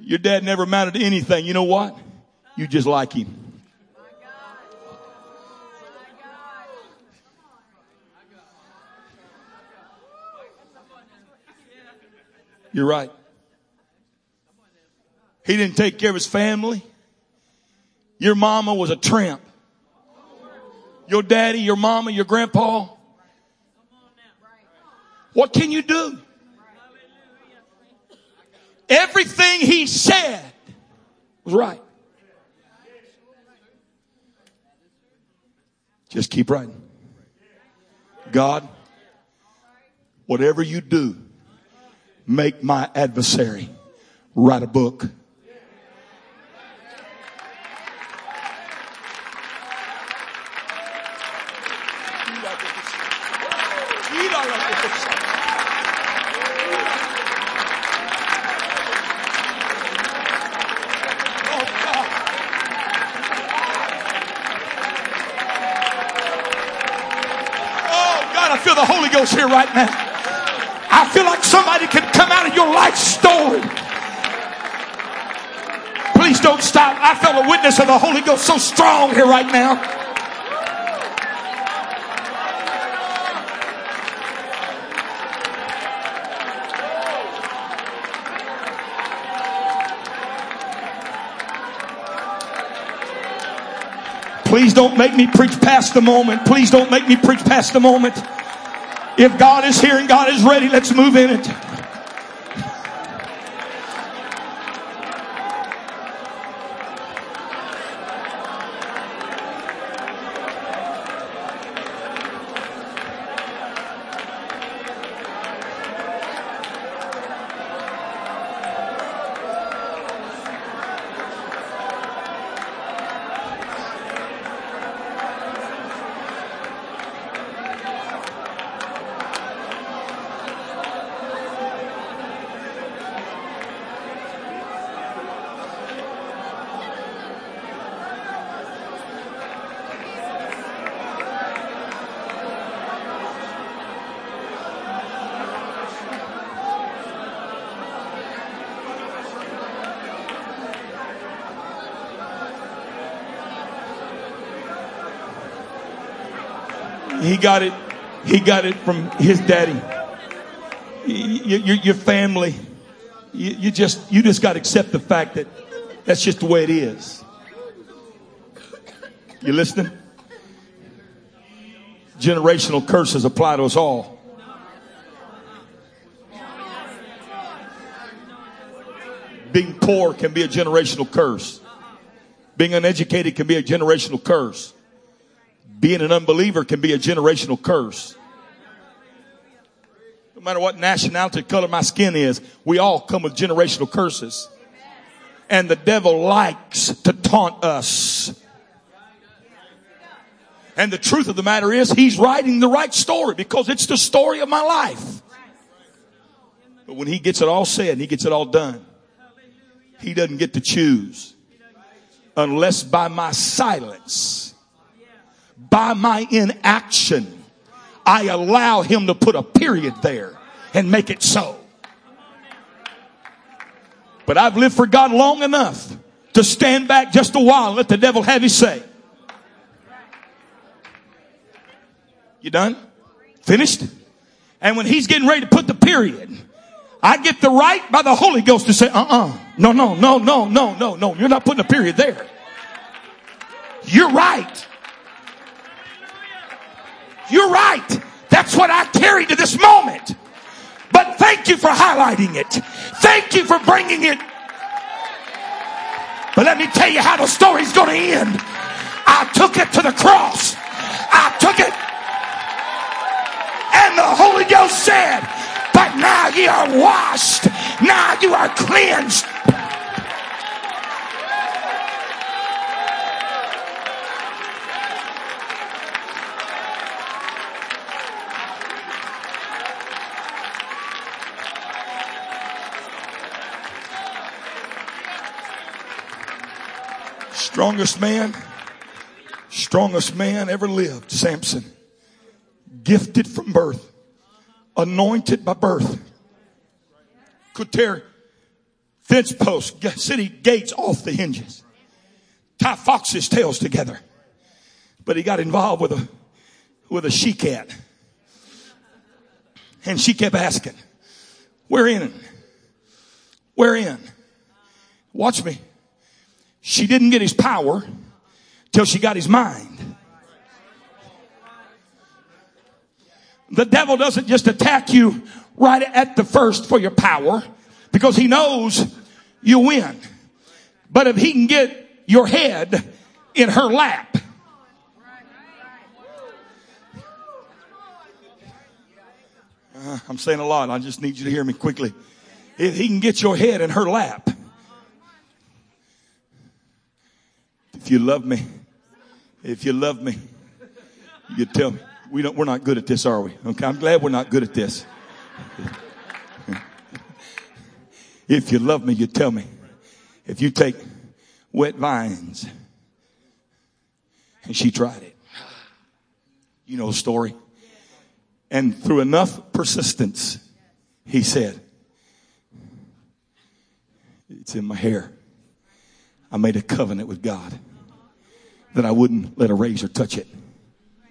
Your dad never amounted to anything. You know what? You just like him. You're right. He didn't take care of his family. Your mama was a tramp. Your daddy, your mama, your grandpa. What can you do? Everything he said was right. Just keep writing. God, whatever you do, make my adversary write a book. Oh God, I feel the Holy Ghost here right now. I feel like somebody can come out of your life story. Please don't stop. I felt a witness of the Holy Ghost so strong here right now. Please don't make me preach past the moment. Please don't make me preach past the moment. If God is here and God is ready, let's move in it. Got it. He got it from his daddy. Your, your family. You, you just you just got to accept the fact that that's just the way it is. You listening? Generational curses apply to us all. Being poor can be a generational curse. Being uneducated can be a generational curse. Being an unbeliever can be a generational curse. No matter what nationality, color my skin is, we all come with generational curses. And the devil likes to taunt us. And the truth of the matter is, he's writing the right story because it's the story of my life. But when he gets it all said and he gets it all done, he doesn't get to choose unless by my silence by my inaction, I allow him to put a period there and make it so. But I've lived for God long enough to stand back just a while and let the devil have his say. You done? Finished? And when he's getting ready to put the period, I get the right by the Holy Ghost to say, uh-uh. No, no, no, no, no, no, no. You're not putting a period there. You're right. You're right. That's what I carry to this moment. But thank you for highlighting it. Thank you for bringing it. But let me tell you how the story's going to end. I took it to the cross. I took it. And the Holy Ghost said, but now you are washed. Now you are cleansed. Strongest man, strongest man ever lived, Samson. Gifted from birth, anointed by birth. Could tear fence posts, city gates off the hinges. Tie foxes' tails together. But he got involved with a, with a she cat. And she kept asking, where in? Where in? Watch me. She didn't get his power till she got his mind. The devil doesn't just attack you right at the first for your power because he knows you win. But if he can get your head in her lap, uh, I'm saying a lot. I just need you to hear me quickly. If he can get your head in her lap, If you love me, if you love me, you tell me. We don't, we're not good at this, are we? Okay. I'm glad we're not good at this. if you love me, you tell me. If you take wet vines, and she tried it. You know the story. And through enough persistence, he said, It's in my hair. I made a covenant with God that I wouldn't let a razor touch it.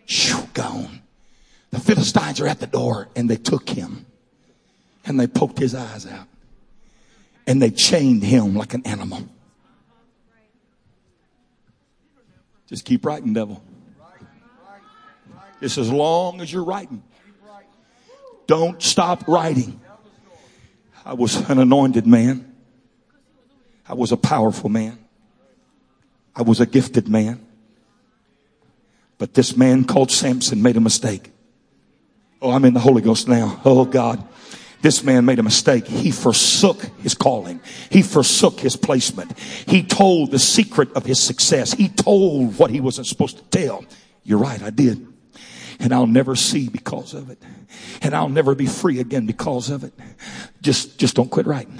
Shoo, gone. The Philistines are at the door and they took him and they poked his eyes out and they chained him like an animal. Just keep writing, devil. Just as long as you're writing. Don't stop writing. I was an anointed man. I was a powerful man. I was a gifted man. But this man called Samson made a mistake. Oh, I'm in the Holy Ghost now. Oh God. This man made a mistake. He forsook his calling. He forsook his placement. He told the secret of his success. He told what he wasn't supposed to tell. You're right, I did. And I'll never see because of it. And I'll never be free again because of it. Just, just don't quit writing.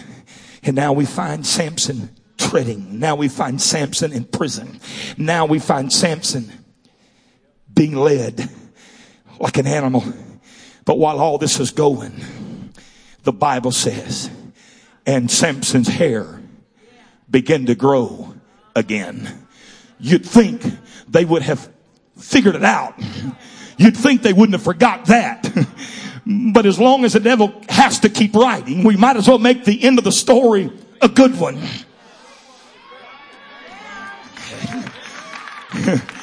And now we find Samson treading. Now we find Samson in prison. Now we find Samson being led like an animal. But while all this is going, the Bible says, and Samson's hair began to grow again. You'd think they would have figured it out. You'd think they wouldn't have forgot that. but as long as the devil has to keep writing, we might as well make the end of the story a good one.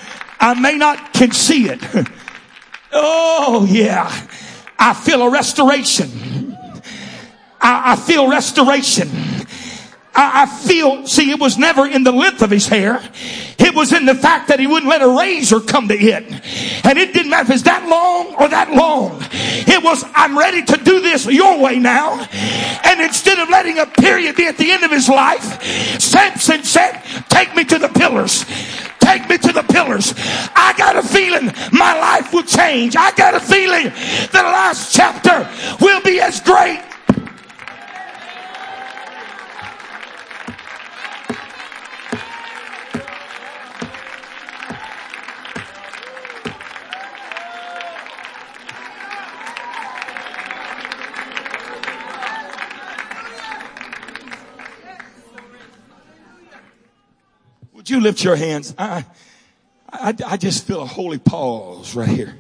I may not can see it. Oh yeah. I feel a restoration. I, I feel restoration. I, feel, see, it was never in the length of his hair. It was in the fact that he wouldn't let a razor come to it. And it didn't matter if it's that long or that long. It was, I'm ready to do this your way now. And instead of letting a period be at the end of his life, Samson said, take me to the pillars. Take me to the pillars. I got a feeling my life will change. I got a feeling the last chapter will be as great Would you lift your hands? I, I, I just feel a holy pause right here.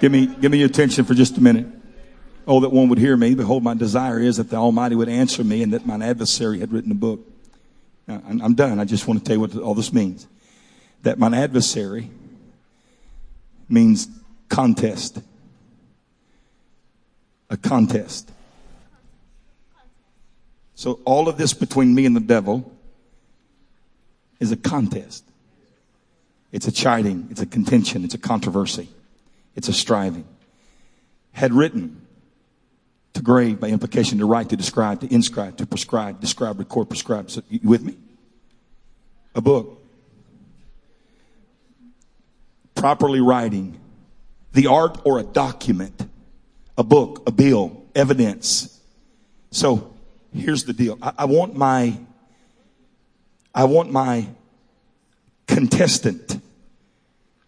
Give me, give me your attention for just a minute. Oh, that one would hear me. Behold, my desire is that the Almighty would answer me and that mine adversary had written a book. Now, I'm done. I just want to tell you what all this means. That mine adversary means contest. A contest. So all of this between me and the devil is a contest. It's a chiding. It's a contention. It's a controversy. It's a striving. Had written To grave by implication, to write, to describe, to inscribe, to prescribe, describe, record, prescribe. So, you with me? A book. Properly writing. The art or a document. A book, a bill, evidence. So here's the deal. I, I want my, I want my contestant.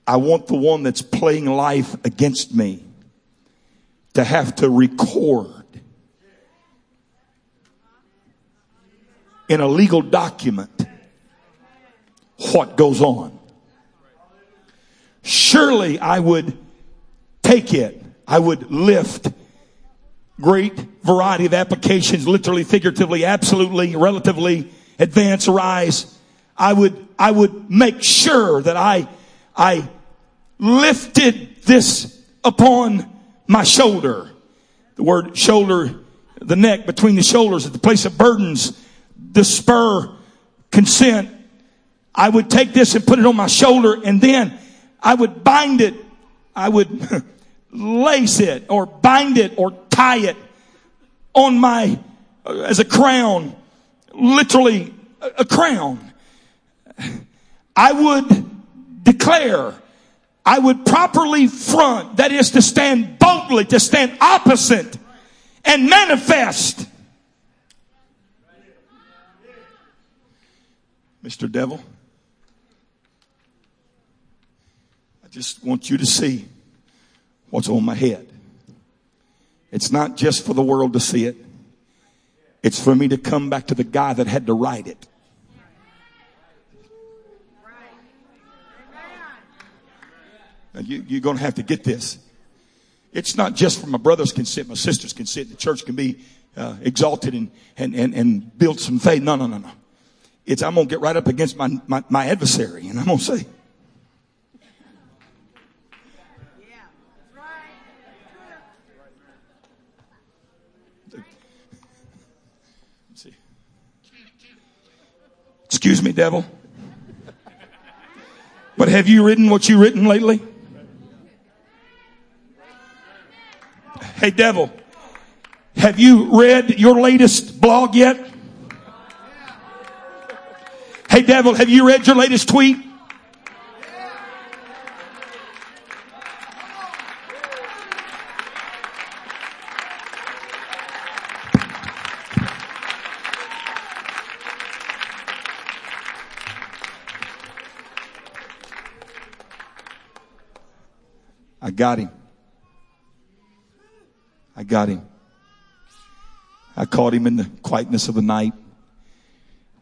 I want the one that's playing life against me to have to record in a legal document what goes on. Surely I would take it. I would lift great variety of applications, literally, figuratively, absolutely, relatively, advance, arise. I would, I would make sure that I, I lifted this upon my shoulder. The word shoulder, the neck between the shoulders at the place of burdens, the spur, consent. I would take this and put it on my shoulder and then I would bind it. I would lace it or bind it or tie it on my, uh, as a crown, literally a, a crown. I would declare, I would properly front, that is to stand boldly, to stand opposite and manifest. Mr. Devil, I just want you to see what's on my head. It's not just for the world to see it. It's for me to come back to the guy that had to write it. You, you're going to have to get this. It's not just for my brothers can sit, my sisters can sit, the church can be uh, exalted and, and, and, and build some faith. No, no, no, no. It's I'm going to get right up against my, my, my adversary and I'm going to say, Excuse me, devil. But have you written what you've written lately? Hey, devil, have you read your latest blog yet? Hey, devil, have you read your latest tweet? I got him. Got him. I caught him in the quietness of the night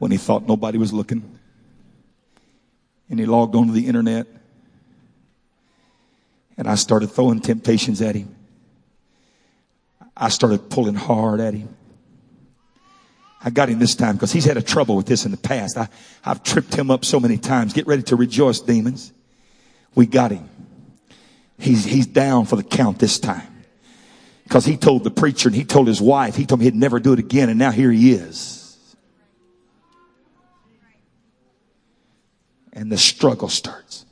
when he thought nobody was looking. And he logged onto the internet. And I started throwing temptations at him. I started pulling hard at him. I got him this time because he's had a trouble with this in the past. I, I've tripped him up so many times. Get ready to rejoice, demons. We got him. He's, he's down for the count this time. Because he told the preacher and he told his wife, he told me he'd never do it again, and now here he is. And the struggle starts.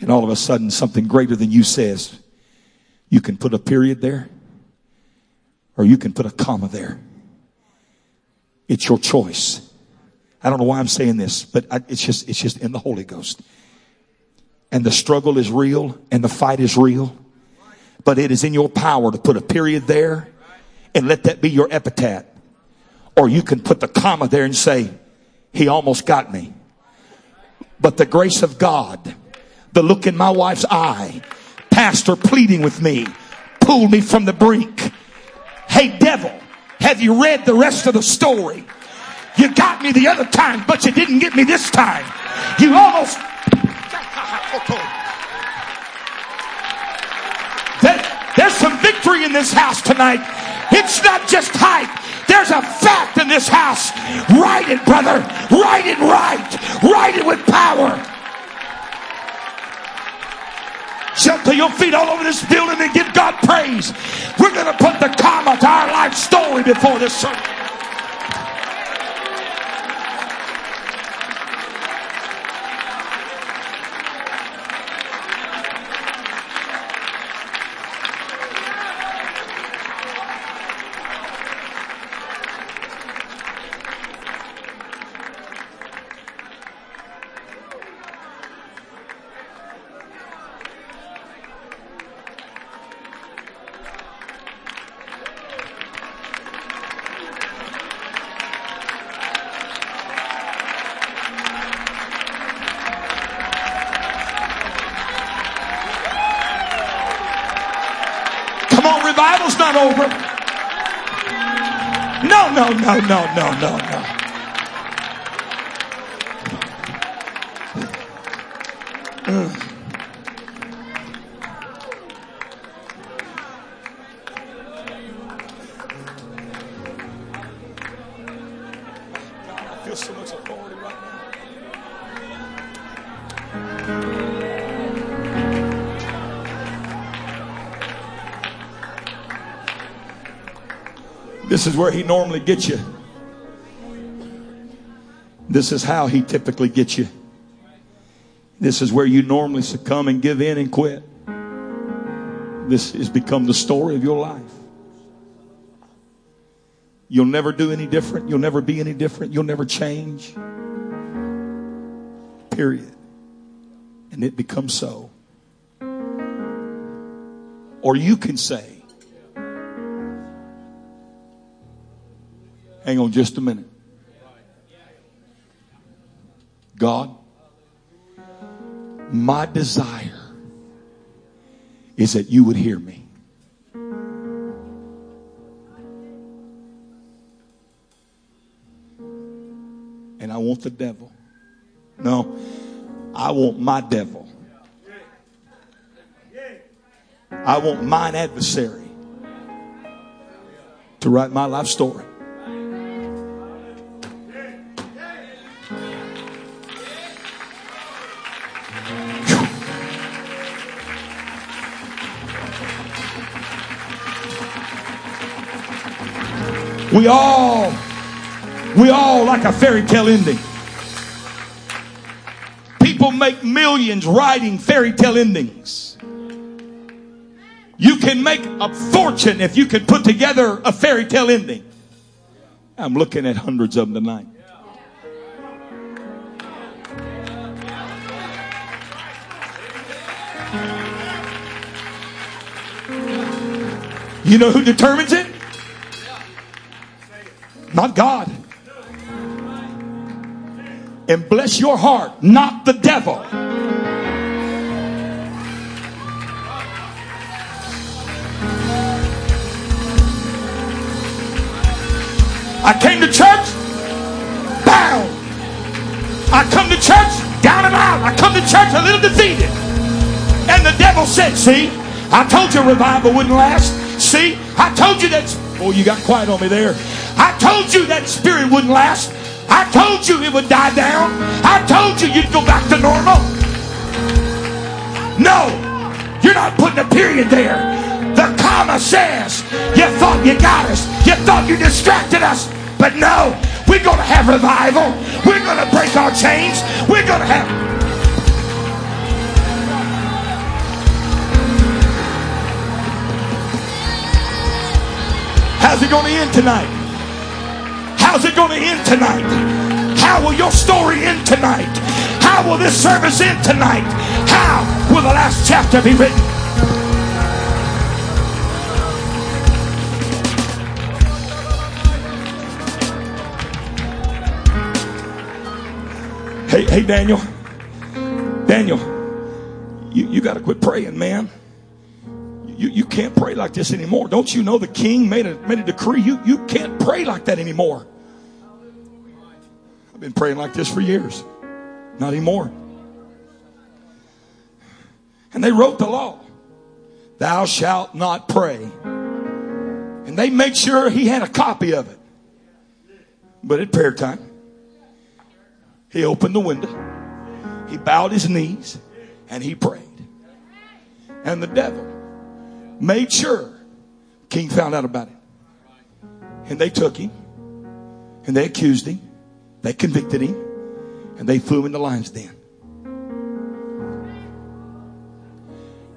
And all of a sudden, something greater than you says, you can put a period there, or you can put a comma there. It's your choice. I don't know why I'm saying this, but I, it's just, it's just in the Holy Ghost and the struggle is real and the fight is real. But it is in your power to put a period there and let that be your epitaph. Or you can put the comma there and say, he almost got me. But the grace of God, the look in my wife's eye, pastor pleading with me, pulled me from the brink. Hey devil, have you read the rest of the story? You got me the other time, but you didn't get me this time. You almost there's some victory in this house tonight. It's not just hype. There's a fact in this house. Write it, brother. Write it right. Write it with power. Jump to your feet all over this building and give God praise. We're going to put the comma to our life story before this service. not over. No, no, no, no, no, no, no. This is where he normally gets you. This is how he typically gets you. This is where you normally succumb and give in and quit. This has become the story of your life. You'll never do any different. You'll never be any different. You'll never change. Period. And it becomes so. Or you can say, Hang on just a minute. God, my desire is that you would hear me. And I want the devil. No, I want my devil. I want mine adversary to write my life story. We all, we all like a fairy tale ending. People make millions writing fairy tale endings. You can make a fortune if you can put together a fairy tale ending. I'm looking at hundreds of them tonight. You know who determines it? Not God. And bless your heart, not the devil. I came to church bound. I come to church down and out. I come to church a little defeated. And the devil said, See, I told you revival wouldn't last. See, I told you that. Oh, you got quiet on me there. I told you that spirit wouldn't last. I told you it would die down. I told you you'd go back to normal. No, you're not putting a period there. The comma says, you thought you got us. You thought you distracted us. But no, we're going to have revival. We're going to break our chains. We're going to have. How's it going to end tonight? How's it going to end tonight? How will your story end tonight? How will this service end tonight? How will the last chapter be written? Hey, hey, Daniel. Daniel, you, you got to quit praying, man. You, you can't pray like this anymore. Don't you know the king made a, made a decree? You, you can't pray like that anymore. I've been praying like this for years. Not anymore. And they wrote the law. Thou shalt not pray. And they made sure he had a copy of it. But at prayer time, he opened the window. He bowed his knees and he prayed. And the devil made sure King found out about it. And they took him and they accused him they convicted him and they threw him in the lion's den.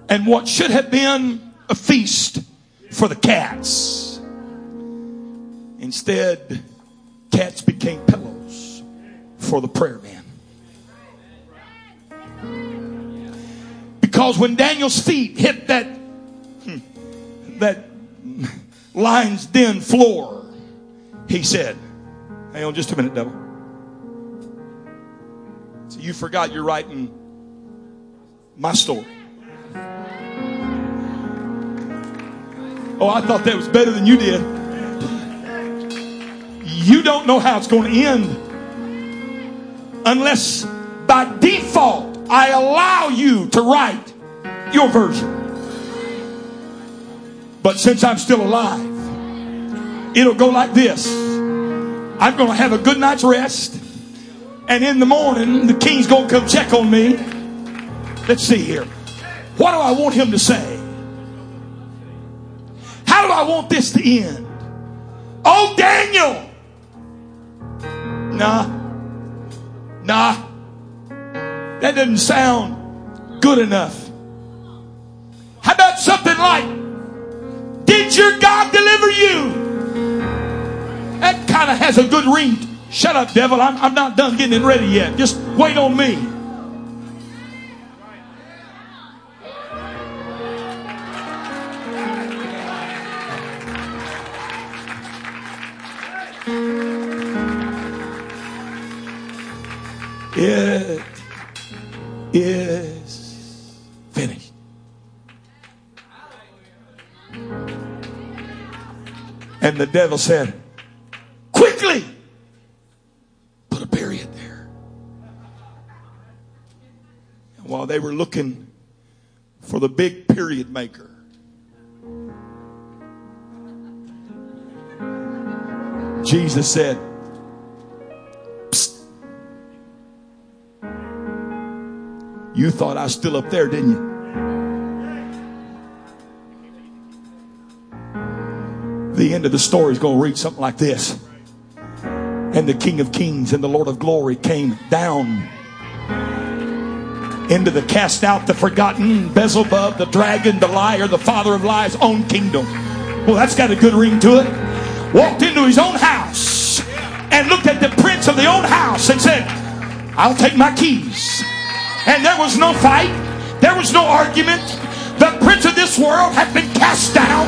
And what should have been a feast for the cats, instead, cats became pillows for the prayer man. Because when Daniel's feet hit that, hmm, that lion's den floor, he said, Hang on just a minute, devil. So you forgot you're writing my story. Oh, I thought that was better than you did. You don't know how it's going to end unless by default I allow you to write your version. But since I'm still alive, it'll go like this I'm going to have a good night's rest. And in the morning, the king's going to come check on me. Let's see here. What do I want him to say? How do I want this to end? Oh, Daniel! Nah. Nah. That doesn't sound good enough. How about something like, Did your God deliver you? That kind of has a good ring. Shut up, devil. I'm, I'm not done getting ready yet. Just wait on me. It is finished. And the devil said, They were looking for the big period maker, Jesus said. You thought I was still up there, didn't you? The end of the story is going to read something like this. And the King of Kings and the Lord of Glory came down into the cast out, the forgotten, Beelzebub, the dragon, the liar, the father of lies, own kingdom. Well, that's got a good ring to it. Walked into his own house and looked at the prince of the own house and said, I'll take my keys. And there was no fight. There was no argument. The prince of this world had been cast down.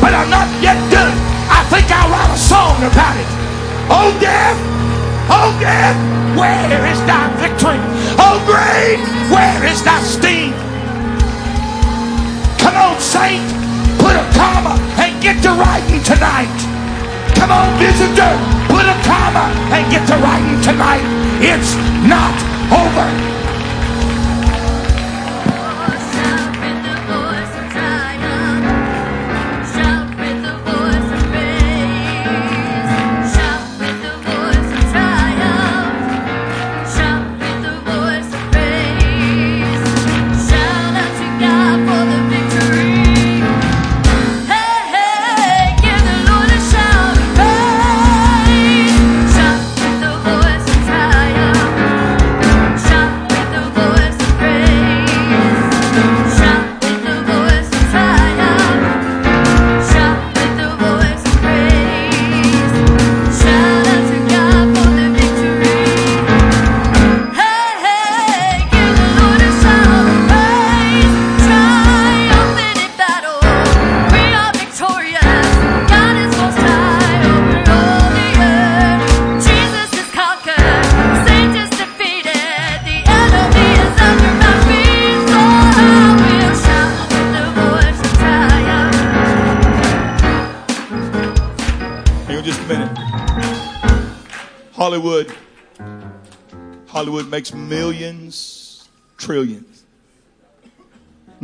But I'm not yet done. I think I'll write a song about it. Oh, death. Oh, death. Where is thy victory? Oh, grave. Where is thy sting? Come on, saint. Put a comma and get to writing tonight. Come on, visitor. Put a comma and get to writing tonight. It's not over.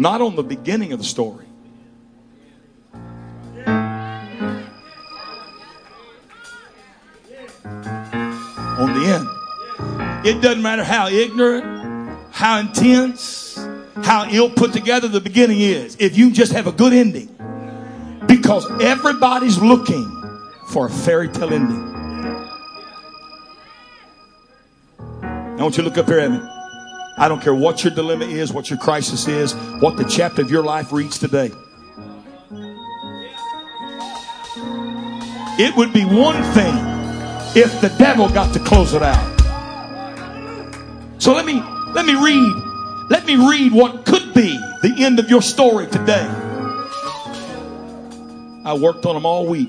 Not on the beginning of the story. On the end. It doesn't matter how ignorant, how intense, how ill put together the beginning is. If you just have a good ending. Because everybody's looking for a fairy tale ending. I want you to look up here at me. I don't care what your dilemma is, what your crisis is, what the chapter of your life reads today. It would be one thing if the devil got to close it out. So let me let me read let me read what could be the end of your story today. I worked on them all week.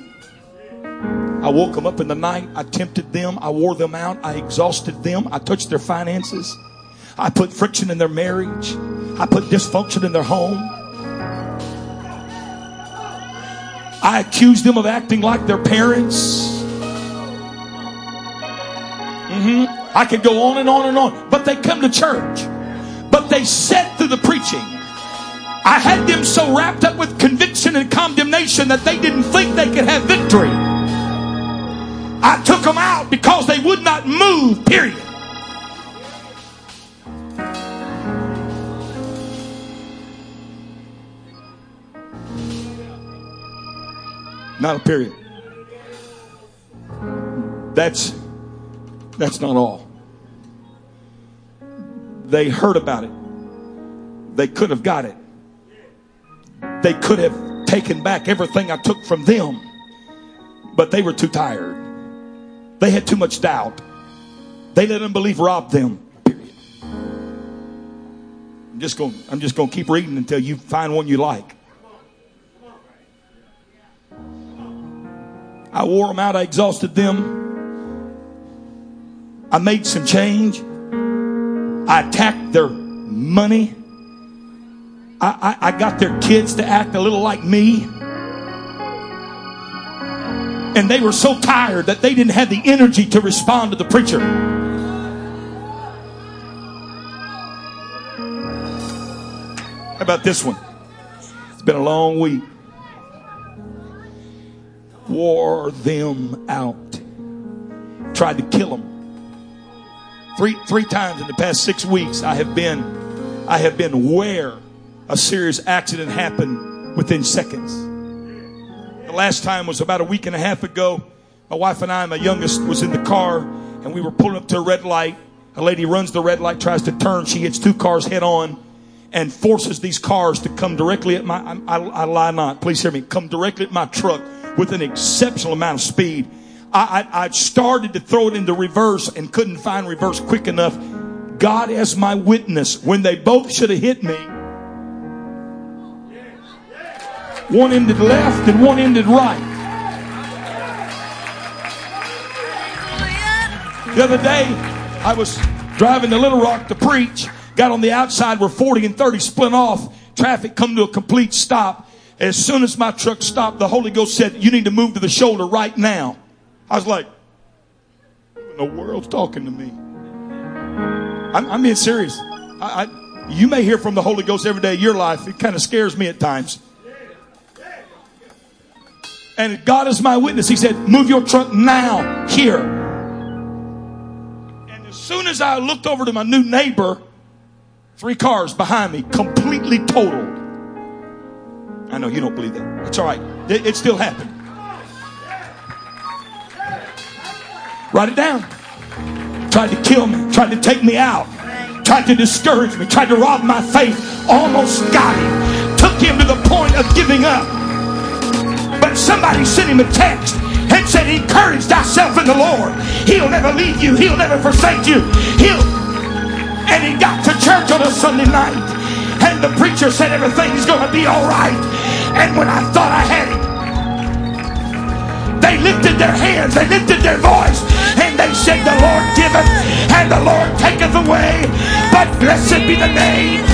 I woke them up in the night. I tempted them. I wore them out. I exhausted them. I touched their finances. I put friction in their marriage. I put dysfunction in their home. I accused them of acting like their parents. hmm I could go on and on and on. But they come to church. But they sat through the preaching. I had them so wrapped up with conviction and condemnation that they didn't think they could have victory. I took them out because they would not move, period. Not a period. That's that's not all. They heard about it. They could have got it. They could have taken back everything I took from them. But they were too tired. They had too much doubt. They let unbelief rob them. Period. I'm just going I'm just going to keep reading until you find one you like. I wore them out. I exhausted them. I made some change. I attacked their money. I, I, I got their kids to act a little like me. And they were so tired that they didn't have the energy to respond to the preacher. How about this one? It's been a long week. Wore them out. Tried to kill them. Three, three times in the past six weeks, I have been, I have been where a serious accident happened within seconds. The last time was about a week and a half ago. My wife and I, my youngest, was in the car and we were pulling up to a red light. A lady runs the red light, tries to turn. She hits two cars head on and forces these cars to come directly at my, I, I, I lie not, please hear me, come directly at my truck with an exceptional amount of speed. I, I, I started to throw it into reverse and couldn't find reverse quick enough. God as my witness, when they both should have hit me, one ended left and one ended right. The other day, I was driving to Little Rock to preach. Got on the outside where 40 and 30 split off. Traffic come to a complete stop. As soon as my truck stopped, the Holy Ghost said, you need to move to the shoulder right now. I was like, who in the world's talking to me? I'm, I'm being serious. I, I, you may hear from the Holy Ghost every day of your life. It kind of scares me at times. And God is my witness. He said, move your truck now here. And as soon as I looked over to my new neighbor, three cars behind me, completely totaled. I know you don't believe that. It's all right. It, it still happened. Write it down. Tried to kill me, tried to take me out, tried to discourage me, tried to rob my faith. Almost got him. Took him to the point of giving up. But somebody sent him a text and said, Encourage thyself in the Lord. He'll never leave you, he'll never forsake you. He'll and he got to church on a Sunday night. And the preacher said everything's gonna be all right. And when I thought I had it, they lifted their hands, they lifted their voice, and they said, The Lord giveth and the Lord taketh away. But blessed be the name.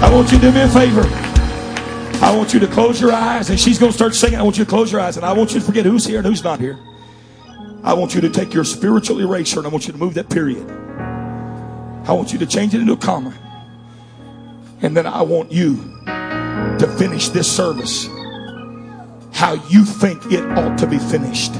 I want you to do me a favor. I want you to close your eyes, and she's going to start singing. I want you to close your eyes, and I want you to forget who's here and who's not here. I want you to take your spiritual eraser and I want you to move that period. I want you to change it into a comma. And then I want you to finish this service how you think it ought to be finished.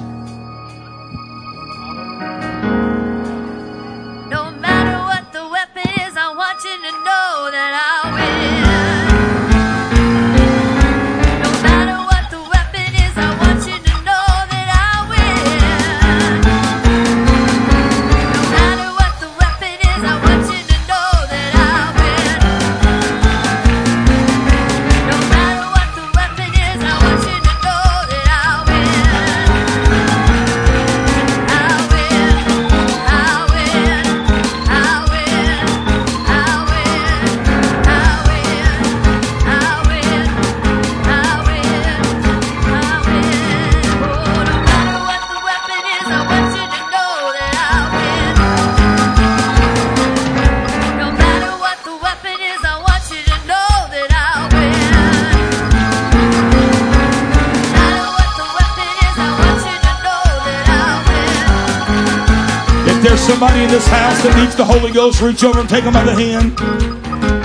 Holy Ghost, reach over and take them by the hand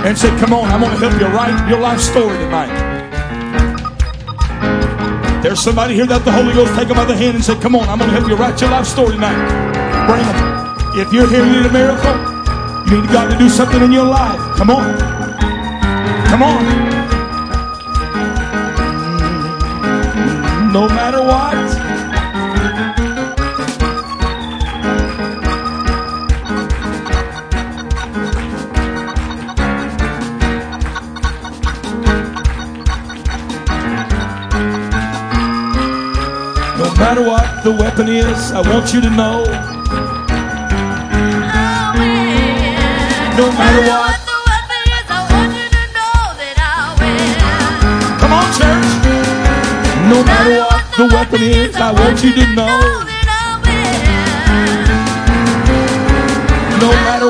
and say, Come on, I'm going to help you write your life story tonight. There's somebody here that the Holy Ghost take them by the hand and say, Come on, I'm going to help you write your life story tonight. Bring them. If you're here, you need a miracle. You need God to do something in your life. Come on. Come on. Mm-hmm. No matter what. What the weapon is, I want you to know. No matter what. the weapon is, I want you to know that I win. Come on, church. No matter what the weapon is, I want you to know. that I win. No matter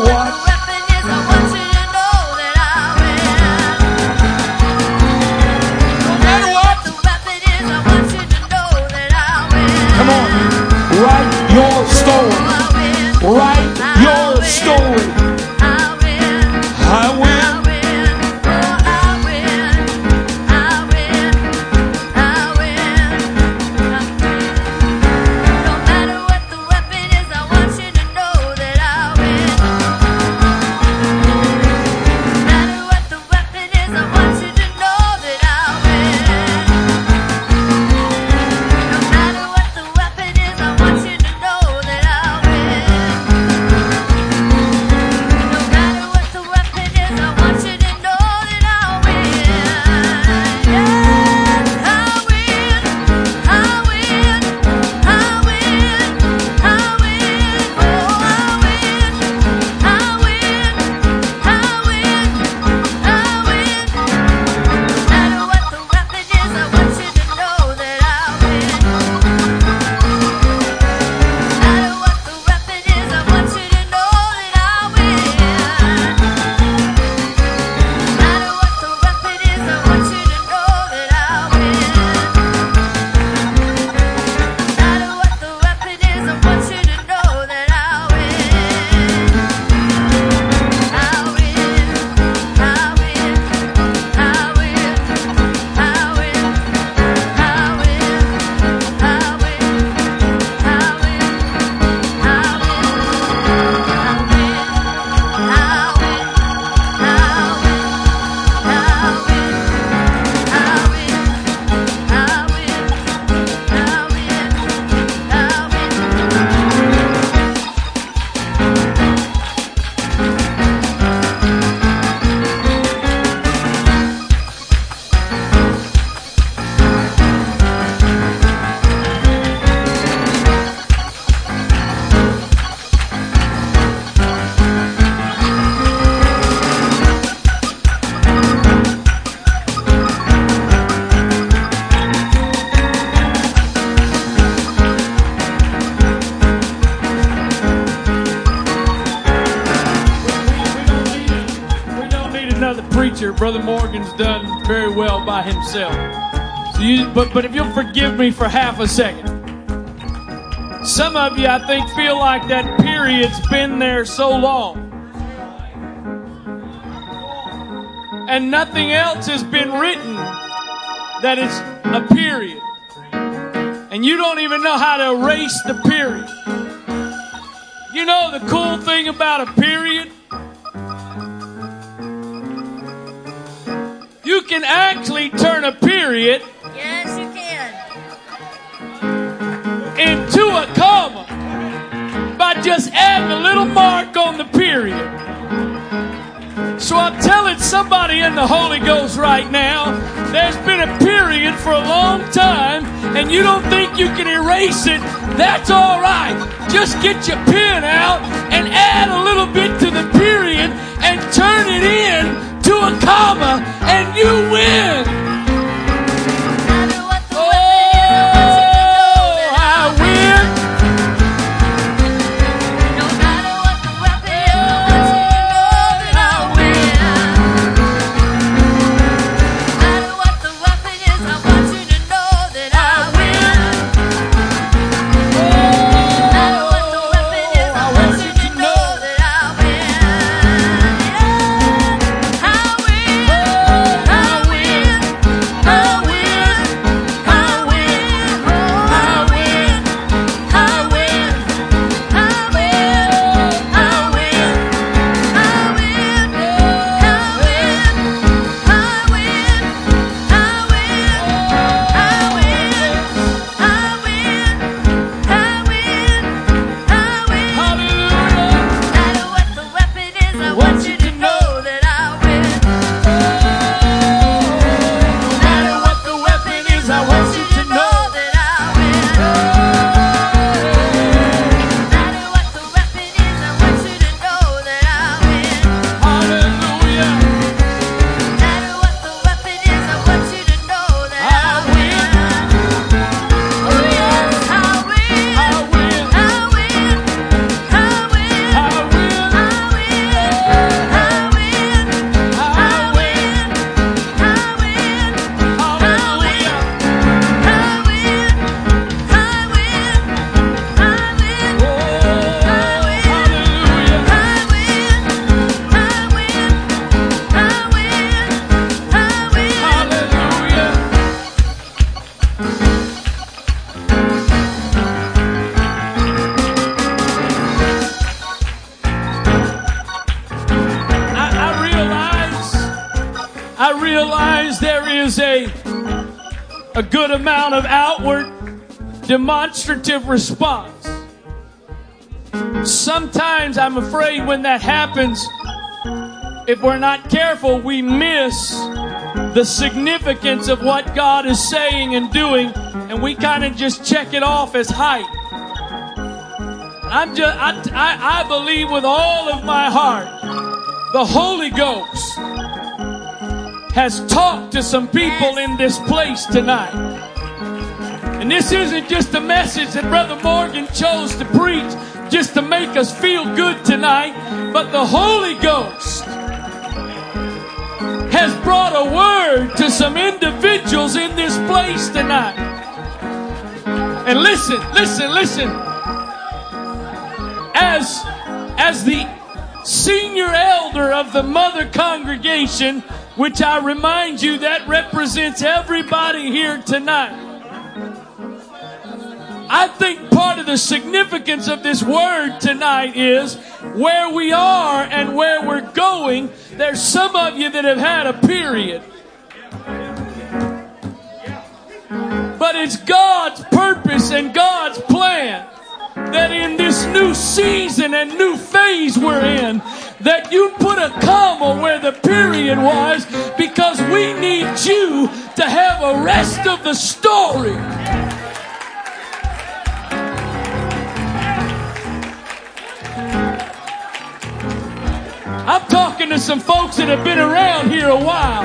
Brother Morgan's done very well by himself. So you, but but if you'll forgive me for half a second. Some of you, I think, feel like that period's been there so long. And nothing else has been written that it's a period. And you don't even know how to erase the period. You know the cool thing about a You can actually turn a period Yes, you can. into a comma by just adding a little mark on the period. So I'm telling somebody in the Holy Ghost right now, there's been a period for a long time, and you don't think you can erase it. That's all right. Just get your pen out and add a little bit to the period and turn it in to a comma, yeah. Response. Sometimes I'm afraid when that happens, if we're not careful, we miss the significance of what God is saying and doing, and we kind of just check it off as hype. I'm just, I, I, I believe with all of my heart, the Holy Ghost has talked to some people in this place tonight. And this isn't just a message that Brother Morgan chose to preach just to make us feel good tonight, but the Holy Ghost has brought a word to some individuals in this place tonight. And listen, listen, listen. As as the senior elder of the mother congregation, which I remind you that represents everybody here tonight. I think part of the significance of this word tonight is where we are and where we're going. There's some of you that have had a period. But it's God's purpose and God's plan that in this new season and new phase we're in, that you put a comma where the period was because we need you to have a rest of the story. Talking to some folks that have been around here a while.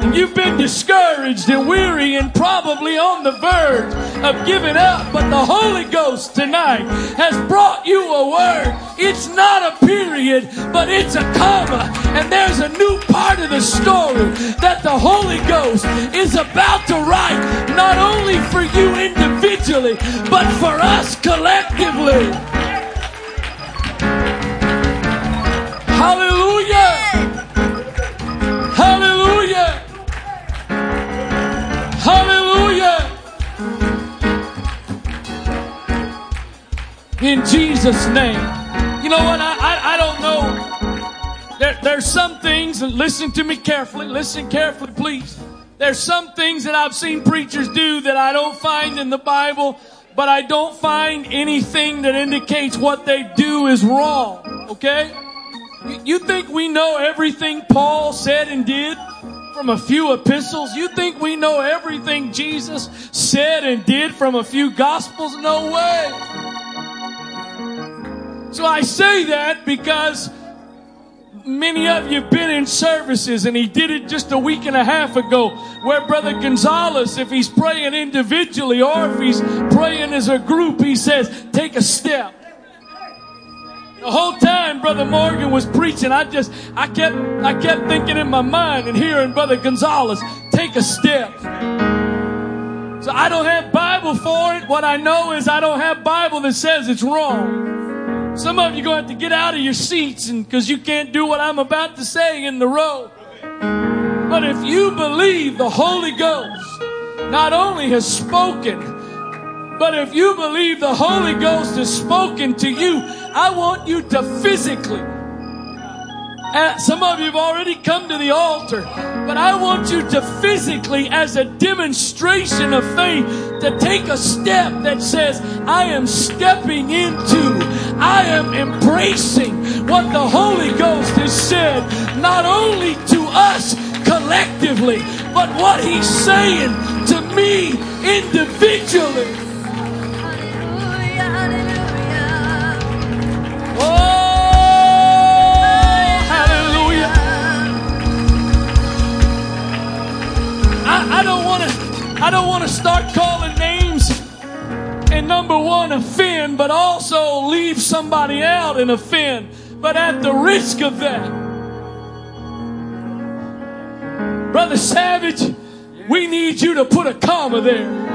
And you've been discouraged and weary and probably on the verge of giving up. But the Holy Ghost tonight has brought you a word. It's not a period, but it's a comma. And there's a new part of the story that the Holy Ghost is about to write, not only for you individually, but for us collectively. Hallelujah! Hallelujah! Hallelujah! In Jesus' name. You know what? I, I, I don't know. There, there's some things, and listen to me carefully. Listen carefully, please. There's some things that I've seen preachers do that I don't find in the Bible, but I don't find anything that indicates what they do is wrong. Okay? You- think we know everything Paul said and did from a few epistles? You think we know everything Jesus said and did from a few gospels? No way. So I say that because many of you have been in services and he did it just a week and a half ago where brother Gonzalez, if he's praying individually or if he's praying as a group, he says, take a step. The whole time Brother Morgan was preaching, I just, I kept, I kept thinking in my mind and hearing Brother Gonzalez, take a step. So I don't have Bible for it. What I know is I don't have Bible that says it's wrong. Some of you going to have to get out of your seats and because you can't do what I'm about to say in the row. But if you believe the Holy Ghost not only has spoken, but if you believe the Holy Ghost has spoken to you, I want you to physically. Uh, some of you have already come to the altar, but I want you to physically, as a demonstration of faith, to take a step that says, I am stepping into, I am embracing what the Holy Ghost has said, not only to us collectively, but what He's saying to me individually. Oh, I, I don't want to. I don't want to start calling names and number one offend, but also leave somebody out and offend. But at the risk of that, brother Savage, we need you to put a comma there.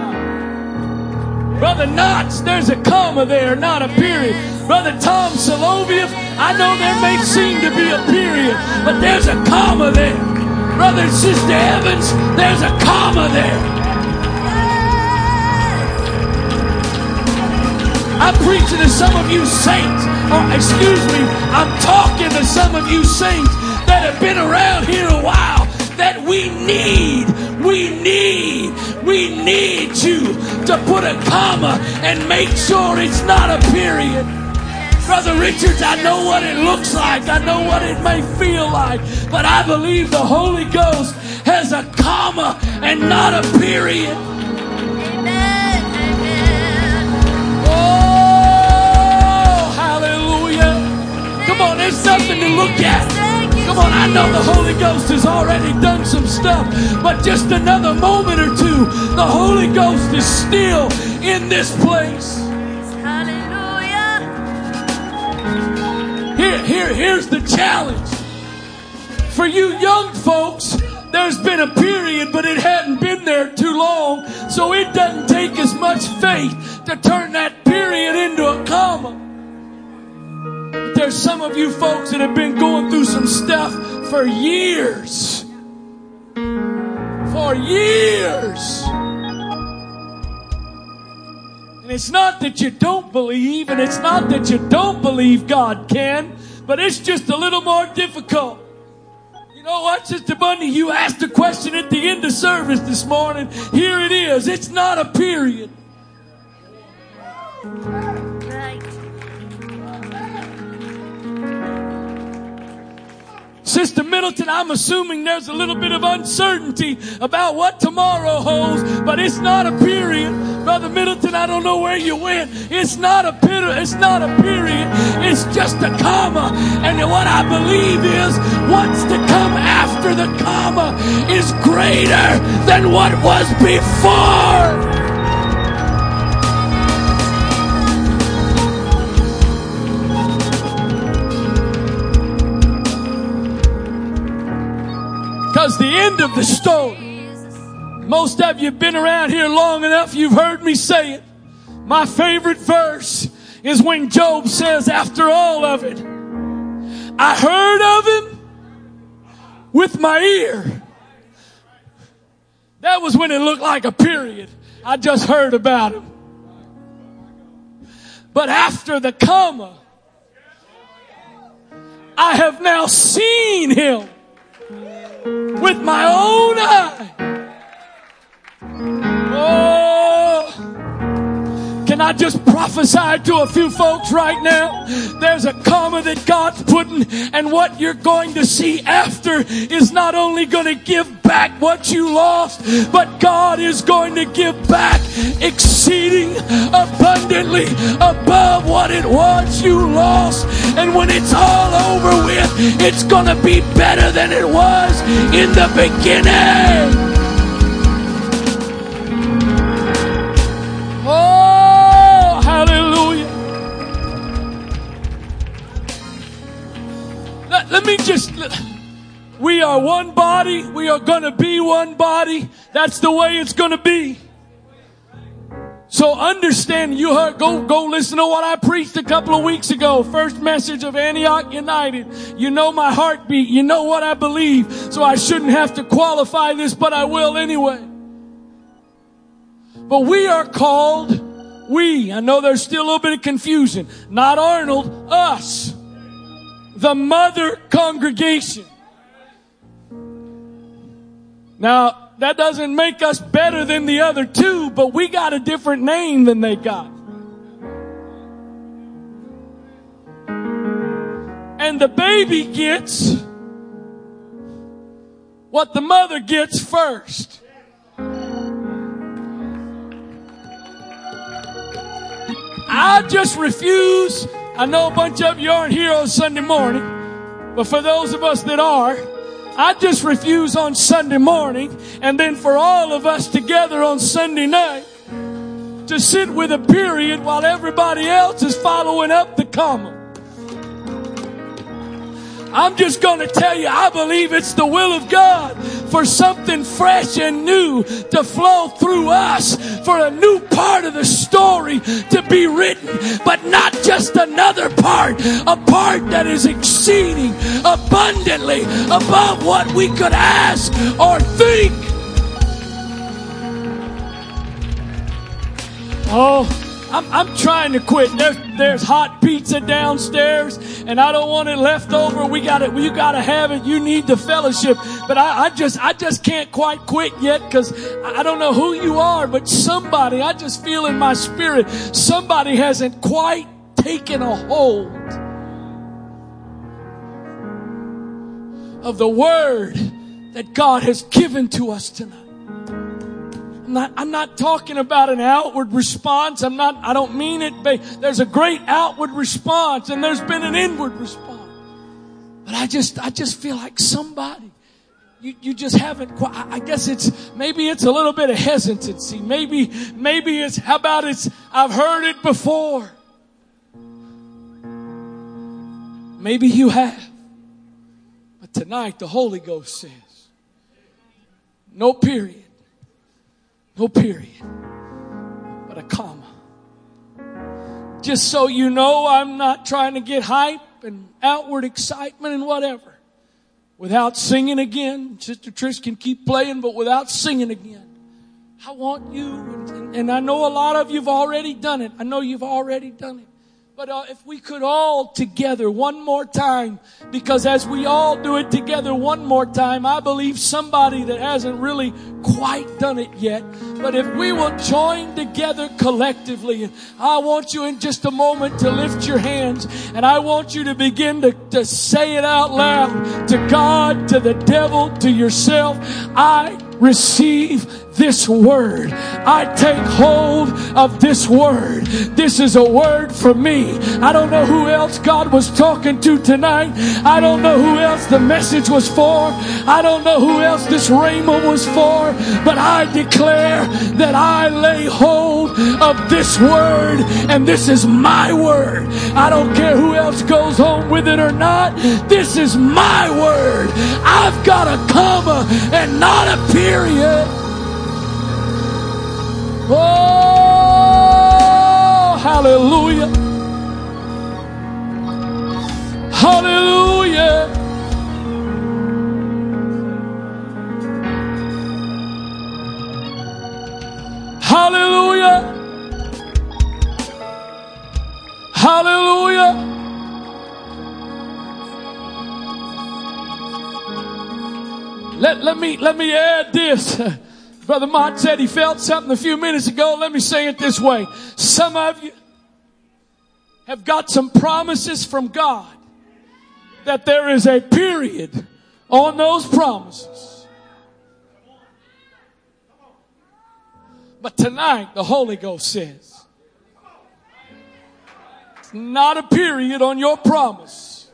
Brother Knox, there's a comma there, not a period. Brother Tom Soloviev, I know there may seem to be a period, but there's a comma there. Brother and Sister Evans, there's a comma there. I'm preaching to some of you saints, or excuse me, I'm talking to some of you saints that have been around here a while. Need, we need, we need you to put a comma and make sure it's not a period. Brother Richards, I know what it looks like. I know what it may feel like. But I believe the Holy Ghost has a comma and not a period. Oh, hallelujah. Come on, there's something to look at. Come on, I know the Holy Ghost has already done some stuff, but just another moment or two, the Holy Ghost is still in this place. Hallelujah. Here, here, here's the challenge. For you young folks, there's been a period, but it hadn't been there too long, so it doesn't take as much faith to turn that period into a comma. There's some of you folks that have been going through some stuff for years. For years. And it's not that you don't believe, and it's not that you don't believe God can, but it's just a little more difficult. You know what, Sister Bundy? You asked a question at the end of service this morning. Here it is. It's not a period. Sister Middleton, I'm assuming there's a little bit of uncertainty about what tomorrow holds, but it's not a period. Brother Middleton, I don't know where you went. It's not a period. It's not a period. It's just a comma. And what I believe is what's to come after the comma is greater than what was before. Because the end of the story Most of you have been around here long enough, you've heard me say it. My favorite verse is when Job says, after all of it, I heard of him with my ear. That was when it looked like a period. I just heard about him. But after the comma, I have now seen him with my own eyes. Oh, I just prophesied to a few folks right now? There's a comma that God's putting, and what you're going to see after is not only going to give back what you lost, but God is going to give back exceeding abundantly above what it was you lost. And when it's all over with, it's going to be better than it was in the beginning. Let, me just. We are one body. We are going to be one body. That's the way it's going to be. So understand you heard, go, go listen to what I preached a couple of weeks ago. First message of Antioch United. You know my heartbeat. You know what I believe. So I shouldn't have to qualify this, but I will anyway. But we are called, we, I know there's still a little bit of confusion. Not Arnold, us. The mother congregation. Now, that doesn't make us better than the other two, but we got a different name than they got. And the baby gets what the mother gets first. I just refuse. I know a bunch of you aren't here on Sunday morning, but for those of us that are, I just refuse on Sunday morning and then for all of us together on Sunday night to sit with a period while everybody else is following up the comma. I'm just going to tell you, I believe it's the will of God for something fresh and new to flow through us, for a new part of the story to be written, but not just another part, a part that is exceeding abundantly above what we could ask or think. Oh, I'm, I'm trying to quit. There's, there's hot pizza downstairs, and I don't want it left over. We got it. You got to have it. You need the fellowship. but I, I just, I just can't quite quit yet because I don't know who you are, but somebody, I just feel in my spirit, somebody hasn't quite taken a hold of the word that God has given to us tonight. I'm not, I'm not talking about an outward response. I'm not, I don't mean it. But there's a great outward response and there's been an inward response. But I just, I just feel like somebody, you, you just haven't quite, I I guess it's, maybe it's a little bit of hesitancy. Maybe, maybe it's, how about it's, I've heard it before. Maybe you have. But tonight the Holy Ghost says, no period. No period. But a comma. Just so you know, I'm not trying to get hype and outward excitement and whatever. Without singing again. Sister Trish can keep playing, but without singing again. I want you, and, and, I know a lot of you've already done it. I know you've already done it. But uh, if we could all together one more time, because as we all do it together one more time, I believe somebody that hasn't really quite done it yet. But if we will join together collectively, I want you in just a moment to lift your hands, and I want you to begin to, to say it out loud to God, to the devil, to yourself. I receive this word. I take hold of this word. This is a word for me. I don't know who else God was talking to tonight. I don't know who else the message was for. I don't know who else this rhema was for. But I declare that I lay hold of this word and this is my word. I don't care who else goes home with it or not. This is my word. I've got a comma and not a period. Oh, hallelujah. Hallelujah. Hallelujah. Hallelujah. Let, let me let me add this. Brother Mott said he felt something a few minutes ago. Let me say it this way. Some of you have got some promises from God that there is a period on those promises. But tonight, the Holy Ghost says, it's not a period on your promise.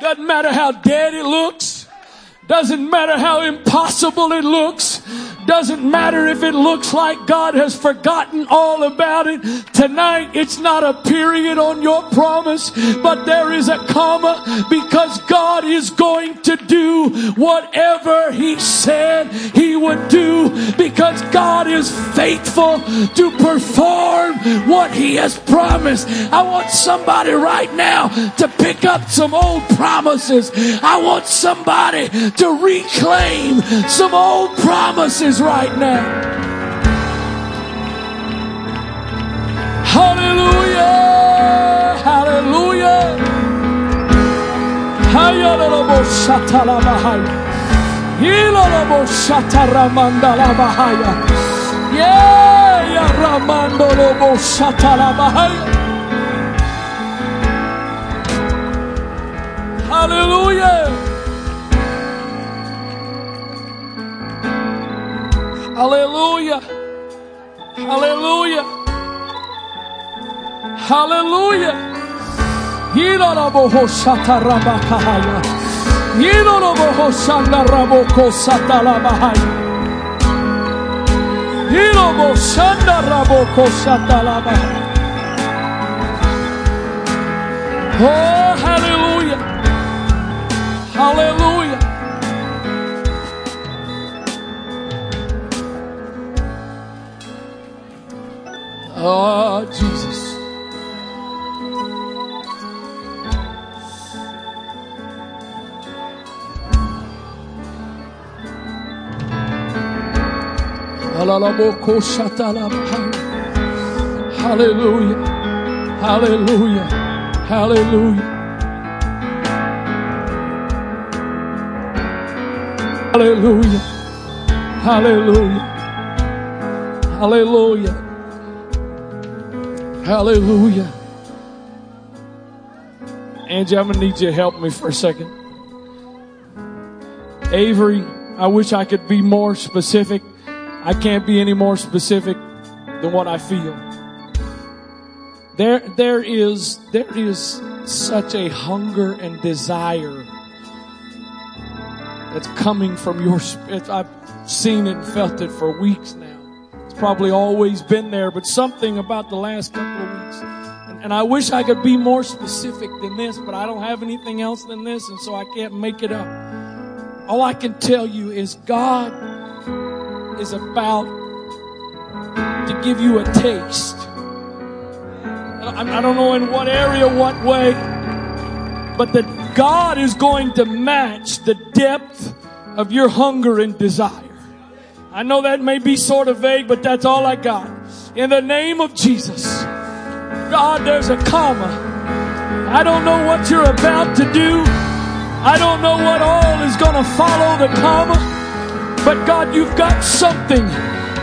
Doesn't matter how dead it looks. Doesn't matter how impossible it looks. Doesn't matter if it looks like God has forgotten all about it. Tonight, it's not a period on your promise, but there is a comma because God is going to do whatever He said He would do because God is faithful to perform what He has promised. I want somebody right now to pick up some old promises. I want somebody to reclaim some old promises right now. Hallelujah! Hallelujah! Yeah, ramandolobo shatalabahaya. Hallelujah! Hallelujah. Hallelujah. Hallelujah. Yiraraboho shatarabakahaya. Yiraraboho shandaraboko satalabahaya. Yirobo shandaraboko satalabahaya. Oh, hallelujah. Hallelujah. Oh, Jesus. Alalaboko shatalabahaya. Hallelujah. Hallelujah. Hallelujah. Hallelujah. Hallelujah. Angie, I'm going to need you to help me for a second. Avery, I wish I could be more specific. I can't be any more specific than what I feel. There, there is, there is such a hunger and desire that's coming from your spirit. I've seen it and felt it for weeks now. Probably always been there, but something about the last couple of weeks. And, and I wish I could be more specific than this, but I don't have anything else than this, and so I can't make it up. All I can tell you is God is about to give you a taste. I I don't know in what area, what way, but that God is going to match the depth of your hunger and desire. I know that may be sort of vague, but that's all I got. In the name of Jesus, God, there's a comma. I don't know what you're about to do. I don't know what all is going to follow the comma, but God, you've got something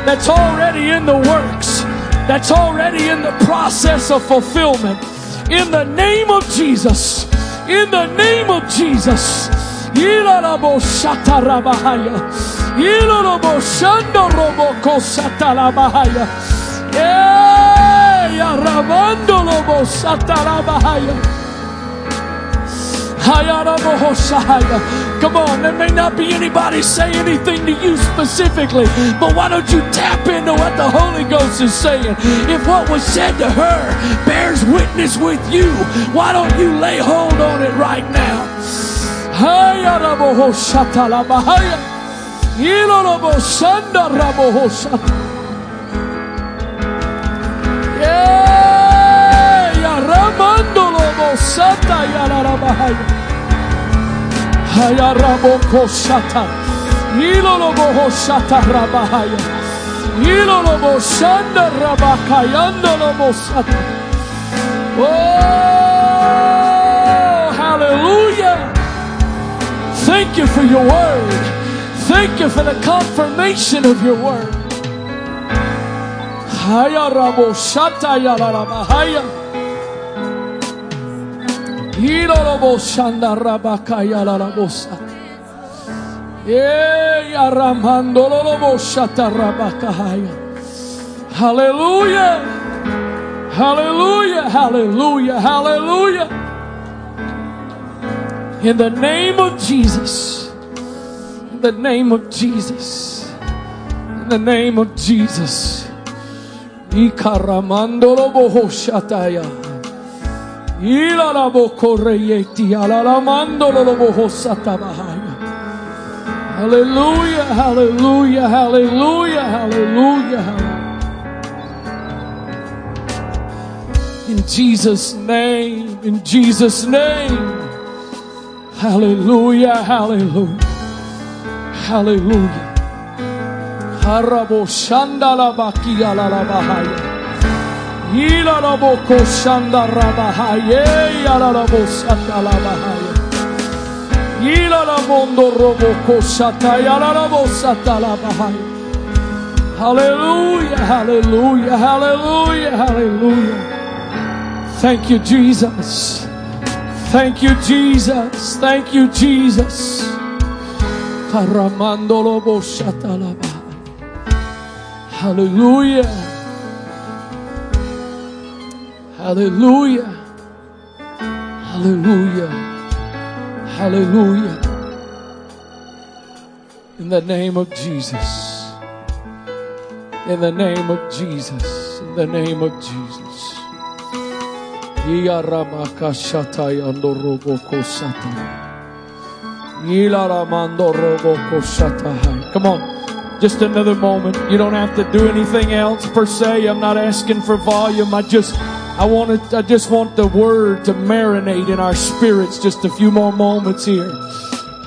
that's already in the works, that's already in the process of fulfillment. In the name of Jesus, in the name of Jesus. Shatarabahaya. Ilarabo shandoroboko satalabahaya. Eh, yarabandolobo satalabahaya. Hayarabohoshaya. Come on, there may not be anybody say anything to you specifically, but why don't you tap into what the Holy Ghost is saying? If what was said to her bears witness with you, why don't you lay hold on it right now? Hayarabohoshatalabahaya. Iloroboshandarabohoshata. Yeah, ya ramandolo bosata ya la la bahaya. Haya raboko shata. Ilolo boho shata rabahaya. Oh, hallelujah. Thank you for your word. Thank you for the confirmation of your word. Hallelujah. Hallelujah. Hallelujah. Hallelujah. In the name of Jesus. The name of Jesus. In the name of Jesus. Hallelujah, hallelujah, hallelujah, hallelujah. In Jesus' name, in Jesus' name. Hallelujah, hallelujah, hallelujah. Harabo shandala baki alalabahaya. Ilalaboko shanda rabahaye, alalabo sanda labahaya. Ilalamondo roboko shata, alalabo sata labahaya. Hallelujah, hallelujah, hallelujah, hallelujah. Thank you, Jesus. Thank you, Jesus. Thank you, Jesus. Hallelujah. Hallelujah. Hallelujah. Hallelujah. In the name of Jesus. In the name of Jesus. In the name of Jesus. Come on. Just another moment. You don't have to do anything else per se. I'm not asking for volume. I just I want to, I just want the word to marinate in our spirits just a few more moments here.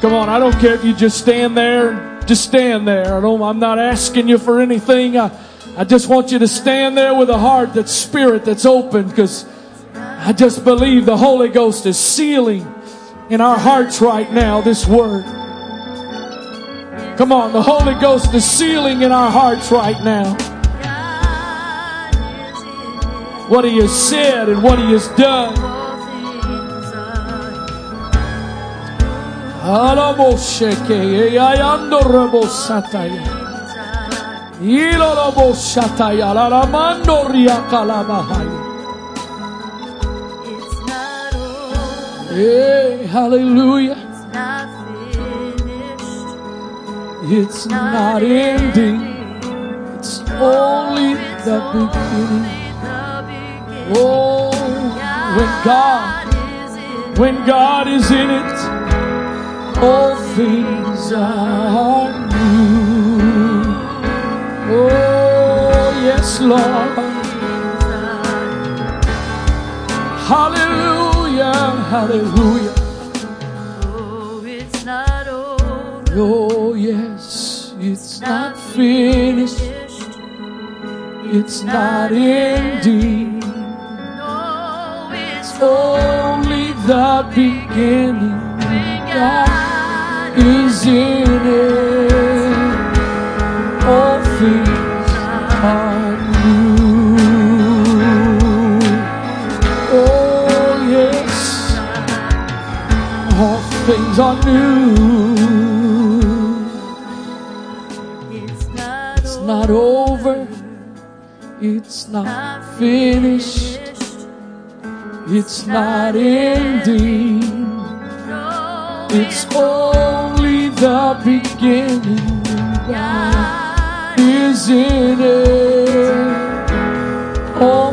Come on, I don't care if you just stand there, just stand there. I don't, I'm not asking you for anything. I, I just want you to stand there with a heart that's spirit that's open because I just believe the Holy Ghost is sealing in our hearts right now this word. Come on, the Holy Ghost is sealing in our hearts right now what He has said and what He has done. Hey, hallelujah. It's not finished. It's not ending. It's only the beginning. Oh, when God, when God is in it, all things are new. Oh, yes, Lord. Hallelujah, hallelujah. Oh, it's not over. Oh, yes, it's not finished. It's not ending. No, it's Only the beginning. God is in it. All things are things are new. It's not It's not over. It's not finished. It's not ending. No, It's only the beginning. God God is in it. All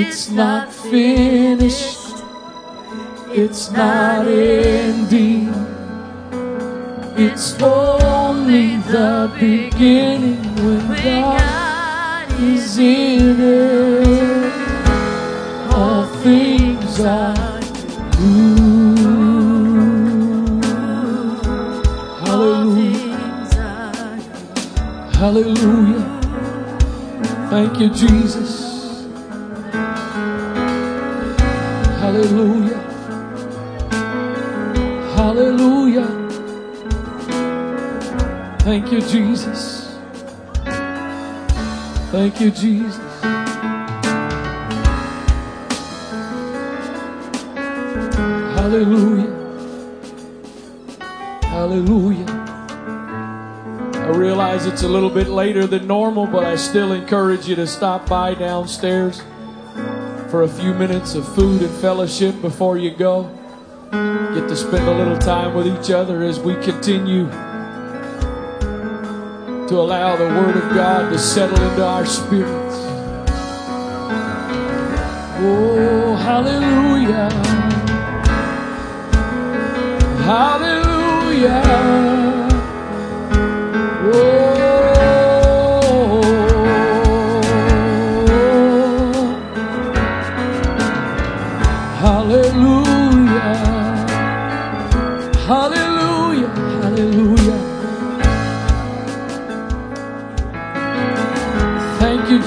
It's not finished. It's not ending. It's only the beginning when God is in it. All things are new. Hallelujah. Hallelujah. Thank you, Jesus. Hallelujah. Hallelujah. Thank you, Jesus. Thank you, Jesus. Hallelujah. Hallelujah. I realize it's a little bit later than normal, but I still encourage you to stop by downstairs for a few minutes of food and fellowship before you go. Get to spend a little time with each other as we continue to allow the Word of God to settle into our spirits. Oh, hallelujah. Hallelujah.